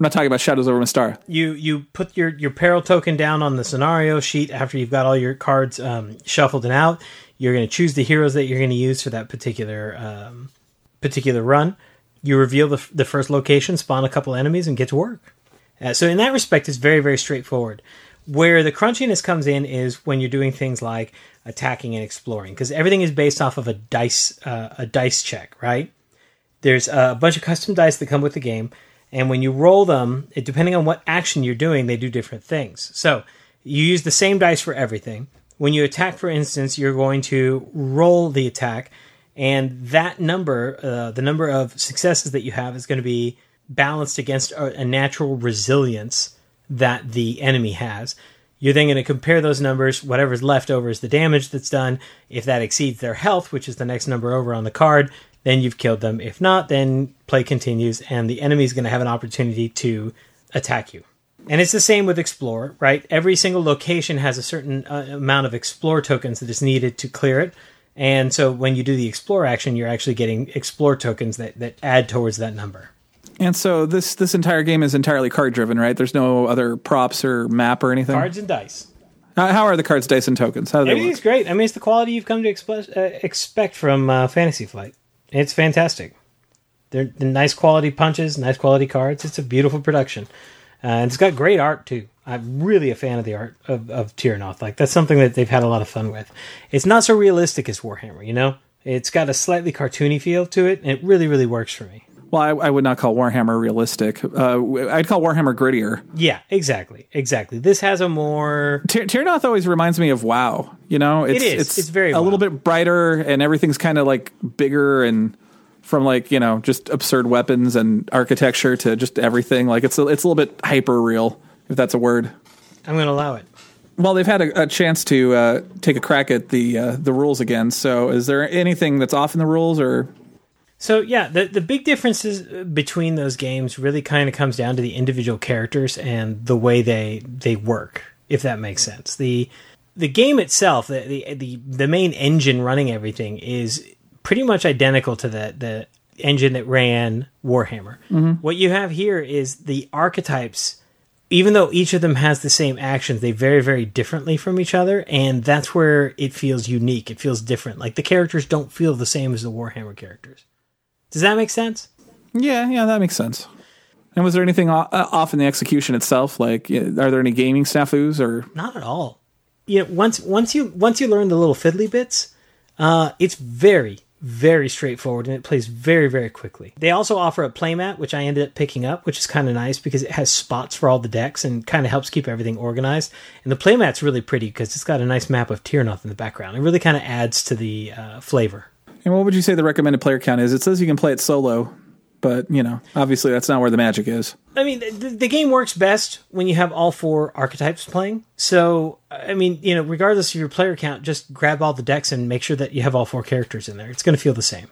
we're not talking about Shadows over Mystara. you you put your your peril token down on the scenario sheet after you've got all your cards um, shuffled and out. You're going to choose the heroes that you're going to use for that particular um, particular run. You reveal the, the first location, spawn a couple enemies, and get to work. Uh, so in that respect, it's very very straightforward. Where the crunchiness comes in is when you're doing things like attacking and exploring, because everything is based off of a dice uh, a dice check, right? there's a bunch of custom dice that come with the game and when you roll them it, depending on what action you're doing they do different things so you use the same dice for everything when you attack for instance you're going to roll the attack and that number uh, the number of successes that you have is going to be balanced against a, a natural resilience that the enemy has you're then going to compare those numbers. Whatever's left over is the damage that's done. If that exceeds their health, which is the next number over on the card, then you've killed them. If not, then play continues, and the enemy is going to have an opportunity to attack you. And it's the same with Explore, right? Every single location has a certain uh, amount of Explore tokens that is needed to clear it. And so when you do the Explore action, you're actually getting Explore tokens that, that add towards that number. And so this this entire game is entirely card driven, right? There's no other props or map or anything. Cards and dice. How, how are the cards, dice, and tokens? How do they Everything's great. I mean, it's the quality you've come to expe- uh, expect from uh, Fantasy Flight. It's fantastic. They're, they're nice quality punches, nice quality cards. It's a beautiful production, uh, and it's got great art too. I'm really a fan of the art of, of Terrinoth. Like that's something that they've had a lot of fun with. It's not so realistic as Warhammer, you know. It's got a slightly cartoony feel to it, and it really, really works for me. Well, I, I would not call Warhammer realistic. Uh, I'd call Warhammer grittier. Yeah, exactly, exactly. This has a more Tyr- Terrinoth always reminds me of WoW. You know, it's is. It's, It's very a WoW. little bit brighter, and everything's kind of like bigger and from like you know just absurd weapons and architecture to just everything. Like it's a, it's a little bit hyper real, if that's a word. I'm going to allow it. Well, they've had a, a chance to uh, take a crack at the uh, the rules again. So, is there anything that's off in the rules, or So yeah, the the big differences uh, between those games really kind of comes down to the individual characters and the way they they work, if that makes sense. The the game itself, the the the, the main engine running everything is pretty much identical to the the engine that ran Warhammer. Mm-hmm. What you have here is the archetypes even though each of them has the same actions, they vary very differently from each other, and that's where it feels unique. It feels different. Like the characters don't feel the same as the Warhammer characters. Does that make sense? yeah, yeah, that makes sense. And was there anything uh, off in the execution itself? Like, are there any gaming snafus or? Not at all. You know, once once you once you learn the little fiddly bits, uh, it's very very straightforward and it plays very very quickly. They also offer a playmat, which I ended up picking up, which is kind of nice because it has spots for all the decks and kind of helps keep everything organized. And the playmat's really pretty because it's got a nice map of Terrinoth in the background. It really kind of adds to the uh, flavor. And what would you say the recommended player count is? It says you can play it solo, but you know, obviously that's not where the magic is. I mean, the, the game works best when you have all four archetypes playing. So, I mean, you know, regardless of your player count, just grab all the decks and make sure that you have all four characters in there. It's going to feel the same.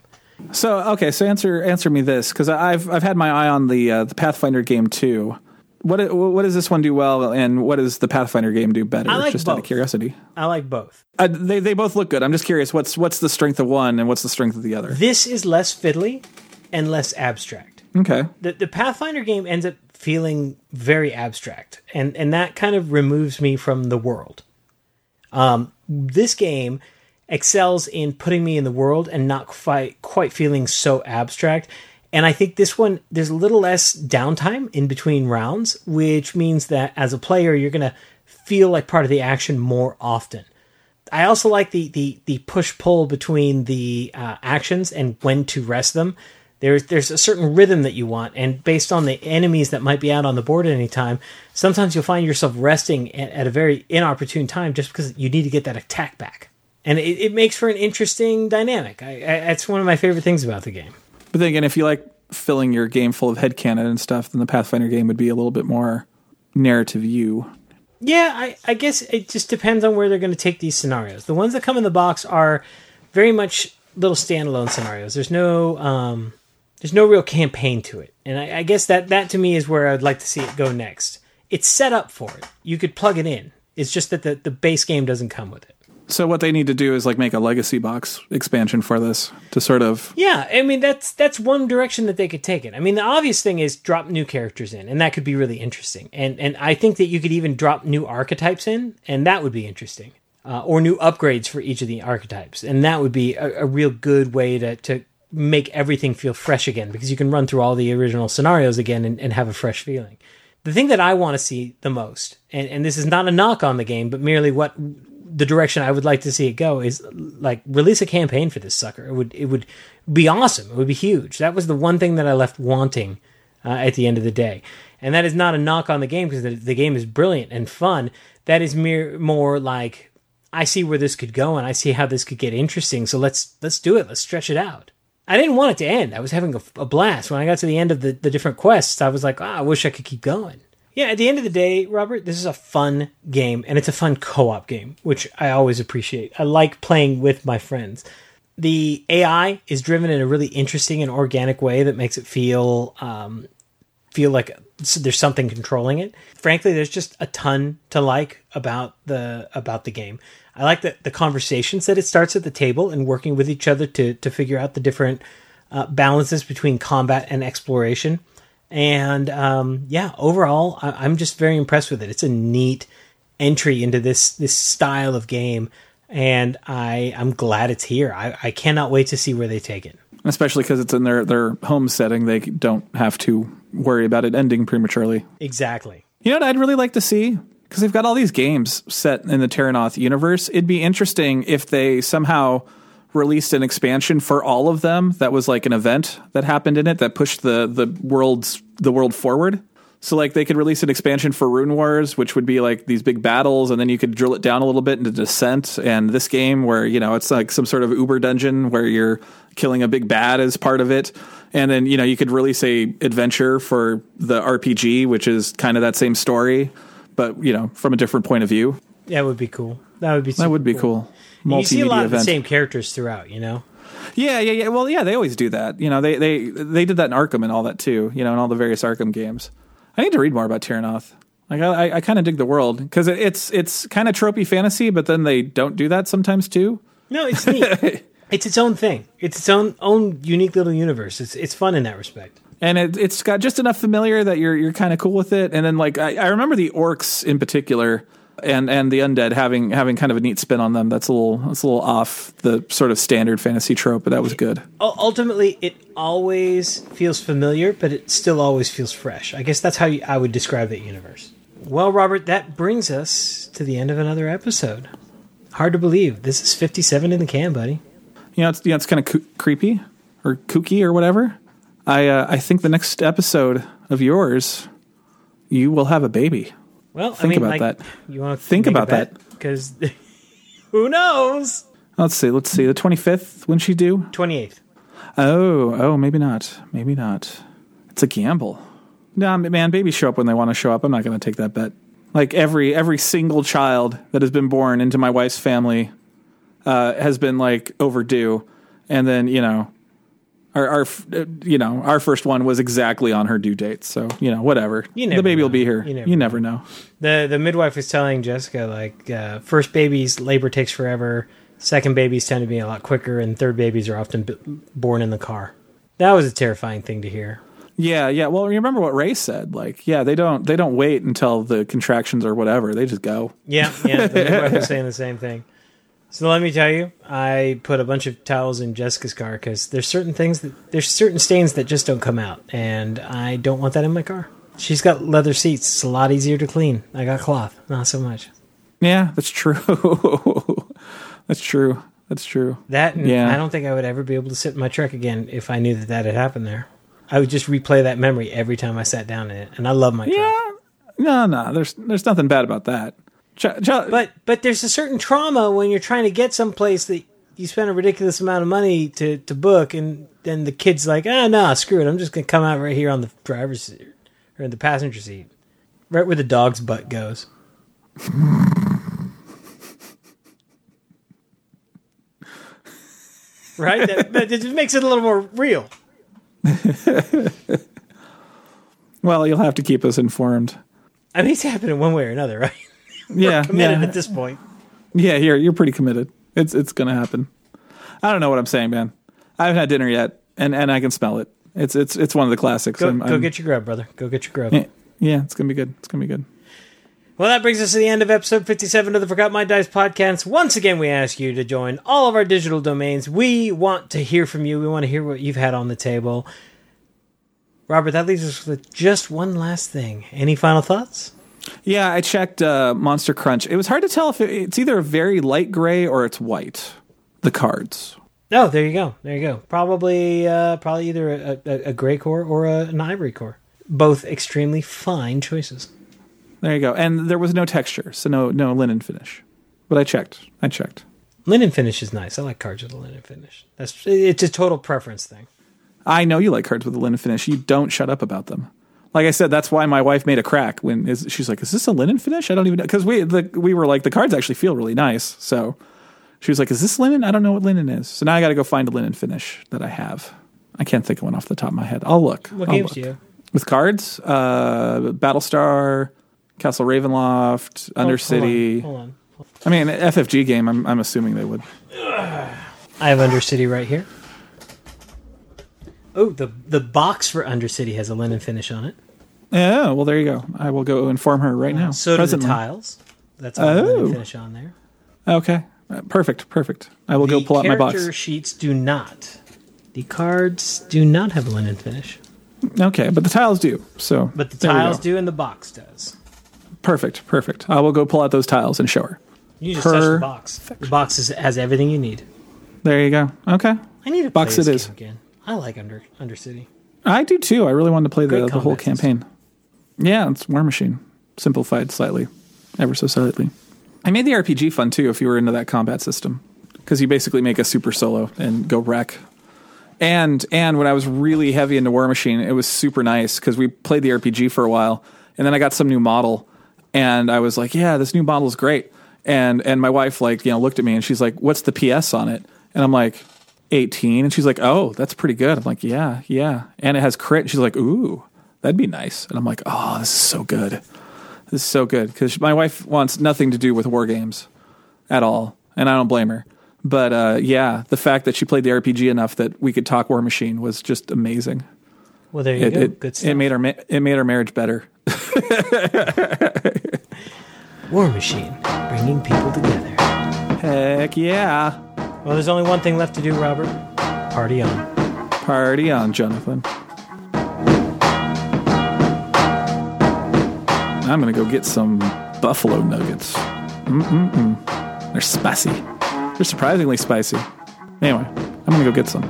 So okay, so answer answer me this because I've I've had my eye on the uh, the Pathfinder game too. What what does this one do well, and what does the Pathfinder game do better? I like just out of curiosity. I like both. Uh, they they both look good. I'm just curious. What's what's the strength of one, and what's the strength of the other? This is less fiddly and less abstract. Okay. The, the Pathfinder game ends up feeling very abstract, and, and that kind of removes me from the world. Um, this game excels in putting me in the world and not quite quite feeling so abstract. And I think this one there's a little less downtime in between rounds, which means that as a player you're gonna feel like part of the action more often. I also like the the the push pull between the uh, actions and when to rest them. There's there's a certain rhythm that you want, and based on the enemies that might be out on the board at any time, sometimes you'll find yourself resting at, at a very inopportune time just because you need to get that attack back, and it, it makes for an interesting dynamic. I, I, that's one of my favorite things about the game. But then again, if you like filling your game full of headcanon and stuff, then the Pathfinder game would be a little bit more narrative you. Yeah, I, I guess it just depends on where they're going to take these scenarios. The ones that come in the box are very much little standalone scenarios. There's no um, there's no real campaign to it, and I, I guess that that to me is where I'd like to see it go next. It's set up for it. You could plug it in. It's just that the, the base game doesn't come with it. So what they need to do is like make a legacy box expansion for this to sort of Yeah, I mean that's that's one direction that they could take it. I mean the obvious thing is drop new characters in, and that could be really interesting. And and I think that you could even drop new archetypes in, and that would be interesting. Uh, or new upgrades for each of the archetypes, and that would be a, a real good way to to make everything feel fresh again because you can run through all the original scenarios again and, and have a fresh feeling. The thing that I want to see the most, and, and this is not a knock on the game, but merely what the direction I would like to see it go is like release a campaign for this sucker. It would it would be awesome. It would be huge. That was the one thing that I left wanting uh, at the end of the day, and that is not a knock on the game because the, the game is brilliant and fun. That is mere more like I see where this could go and I see how this could get interesting. So let's let's do it. Let's stretch it out. I didn't want it to end. I was having a, a blast when I got to the end of the, the different quests. I was like, ah, I wish I could keep going. Yeah, at the end of the day, Robert, this is a fun game and it's a fun co-op game, which I always appreciate. I like playing with my friends. The AI is driven in a really interesting and organic way that makes it feel um, feel like there's something controlling it. Frankly, there's just a ton to like about the about the game. I like the the conversations that it starts at the table and working with each other to to figure out the different uh, balances between combat and exploration. And um, yeah, overall, I, I'm just very impressed with it. It's a neat entry into this this style of game, and I I'm glad it's here. I, I cannot wait to see where they take it. especially because it's in their their home setting, they don't have to worry about it ending prematurely. Exactly. You know what I'd really like to see? Because they've got all these games set in the Terrinoth universe. It'd be interesting if they somehow released an expansion for all of them that was like an event that happened in it that pushed the the world's the world forward. So like they could release an expansion for Rune Wars, which would be like these big battles, and then you could drill it down a little bit into Descent and this game where you know it's like some sort of Uber dungeon where you're killing a big bad as part of it, and then you know you could release a adventure for the RPG, which is kind of that same story, but you know from a different point of view. That would be cool. That would be. That would be cool. And You see a lot Multimedia of the same characters throughout. You know. Yeah, yeah, yeah. Well, yeah, they always do that. You know, they they they did that in Arkham and all that too. You know, in all the various Arkham games. I need to read more about Terrinoth. Like, I, I, I kind of dig the world because it, it's it's kind of tropey fantasy, but then they don't do that sometimes too. No, it's neat. it's its own thing. It's its own own unique little universe. It's it's fun in that respect. And it, it's got just enough familiar that you're you're kind of cool with it. And then like I, I remember the orcs in particular. And and the undead having having kind of a neat spin on them. That's a little that's a little off the sort of standard fantasy trope, but that was good. Ultimately, it always feels familiar, but it still always feels fresh. I guess that's how you, I would describe that universe. Well, Robert, that brings us to the end of another episode. Hard to believe. This is 57 in the can, buddy. you know, it's you know, it's kind of coo- creepy or kooky or whatever. I uh, I think the next episode of yours, you will have a baby. Well, I Think mean, about like, that. You want to Think about that. because who knows? Let's see. Let's see. The twenty fifth. When she due? 28th. Oh, oh, maybe not. Maybe not. It's a gamble. No, man. Babies show up when they want to show up. I'm not going to take that bet. Like every every single child that has been born into my wife's family uh, has been like overdue, and then you know. Our, our, uh, you know, our first one was exactly on her due date. So, you know, whatever. You the never baby will be here. You You never never, know. The the midwife was telling Jessica like uh, first babies labor takes forever, second babies tend to be a lot quicker, and third babies are often b- born in the car. That was a terrifying thing to hear. Yeah, yeah. Well, remember what Ray said. Like, yeah, they don't they don't wait until the contractions or whatever. They just go. Yeah, yeah. The midwife was saying the same thing. So let me tell you, I put a bunch of towels in Jessica's car because there's certain things that there's certain stains that just don't come out, and I don't want that in my car. She's got leather seats; it's a lot easier to clean. I got cloth, not so much. Yeah, that's true. that's true. That's true. That Yeah. I don't think I would ever be able to sit in my truck again if I knew that that had happened there. I would just replay that memory every time I sat down in it, and I love my truck. Yeah. No, no. There's there's nothing bad about that. Ch- ch- But but there's a certain trauma when you're trying to get someplace that you spend a ridiculous amount of money to, to book, and then the kid's like, ah, no, screw it, I'm just gonna come out right here on the driver's seat or in the passenger seat, right where the dog's butt goes. right, that, that just makes it a little more real. well, you'll have to keep us informed. I mean, it's happening one way or another, right? Yeah, Committed yeah, at this point. yeah. You're you're pretty committed. It's it's gonna happen. I don't know what I'm saying, man. I haven't had dinner yet, and, and I can smell it. It's it's it's one of the classics. Go, I'm- go I'm- get your grub, brother. Go get your grub. yeah, yeah, it's gonna be good. It's gonna be good. Well, that brings us to the end of episode 57 of the Forgot My Dice podcast. Once again, we ask you to join all of our digital domains. We want to hear from you. We want to hear what you've had on the table. Robert, that leaves us with just one last thing. Any final thoughts? Yeah, I checked uh, Monster Crunch. It was hard to tell if it, it's either a very light gray or it's white. The cards. Oh, there you go. There you go. Probably, uh, probably either a, a, a gray core or a, an ivory core. Both extremely fine choices. There you go. And there was no texture, so no no linen finish. But I checked. I checked. Linen finish is nice. I like cards with a linen finish. That's it's a total preference thing. I know you like cards with a linen finish. You don't shut up about them. Like I said, that's why my wife made a crack when is, she's like, "Is this a linen finish?" I don't even know because we the, we were like the cards actually feel really nice. So she was like, "Is this linen?" I don't know what linen is. So now I got to go find a linen finish that I have. I can't think of one off the top of my head. I'll look. What I'll games look. do you with cards? Uh, Battlestar, Castle Ravenloft, Undercity. Hold on. Hold on. I mean, FFG game. I'm I'm assuming they would. I have Undercity right here. Oh, the the box for Undercity has a linen finish on it. Yeah. Well, there you go. I will go inform her right now. So do the tiles. That's a linen Oh. finish on there. Okay. Uh, Perfect. Perfect. I will go pull out my character box. sheets do not. The cards do not have a linen finish, Okay, but the tiles do. So, but the tiles do, and the box does. Perfect. Perfect. I will go pull out those tiles and show her. You just touch the box. The box is, has everything you need. There you go. Okay. I need a Box It is. it this is. game again. I like Under Undercity. I do too. I really wanted to play the, Great the whole combat system. campaign. Yeah, it's War Machine. Simplified slightly, ever so slightly. I made the RPG fun too if you were into that combat system. Because you basically make a super solo and go wreck. And and when I was really heavy into War Machine, it was super nice because we played the RPG for a while, and then I got some new model, and I was like, yeah, this new model is great. And and my wife like you know looked at me and she's like, what's the PS on it? And I'm like, 18, and she's like, oh, that's pretty good. I'm like, yeah, yeah, and it has crit. And she's like, ooh, that'd be nice. And I'm like, oh, this is so good. This is so good because my wife wants nothing to do with war games at all, and I don't blame her. But uh, yeah, the fact that she played the RPG enough that we could talk War Machine was just amazing. Well, there you It, go. it, Good stuff. it made our ma- it made our marriage better. War Machine, bringing people together. Heck yeah! Well, there's only one thing left to do, Robert. Party on. Party on, Jonathan. I'm gonna go get some buffalo nuggets. Mm-mm-mm. They're spicy. They're surprisingly spicy. Anyway, I'm gonna go get some.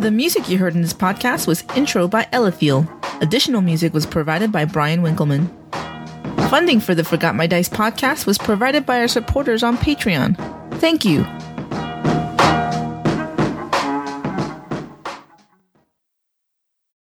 The music you heard in this podcast was Intro by Eliphiel. Additional music was provided by Brian Winkleman. Funding for the Forgot My Dice podcast was provided by our supporters on Patreon. Thank you.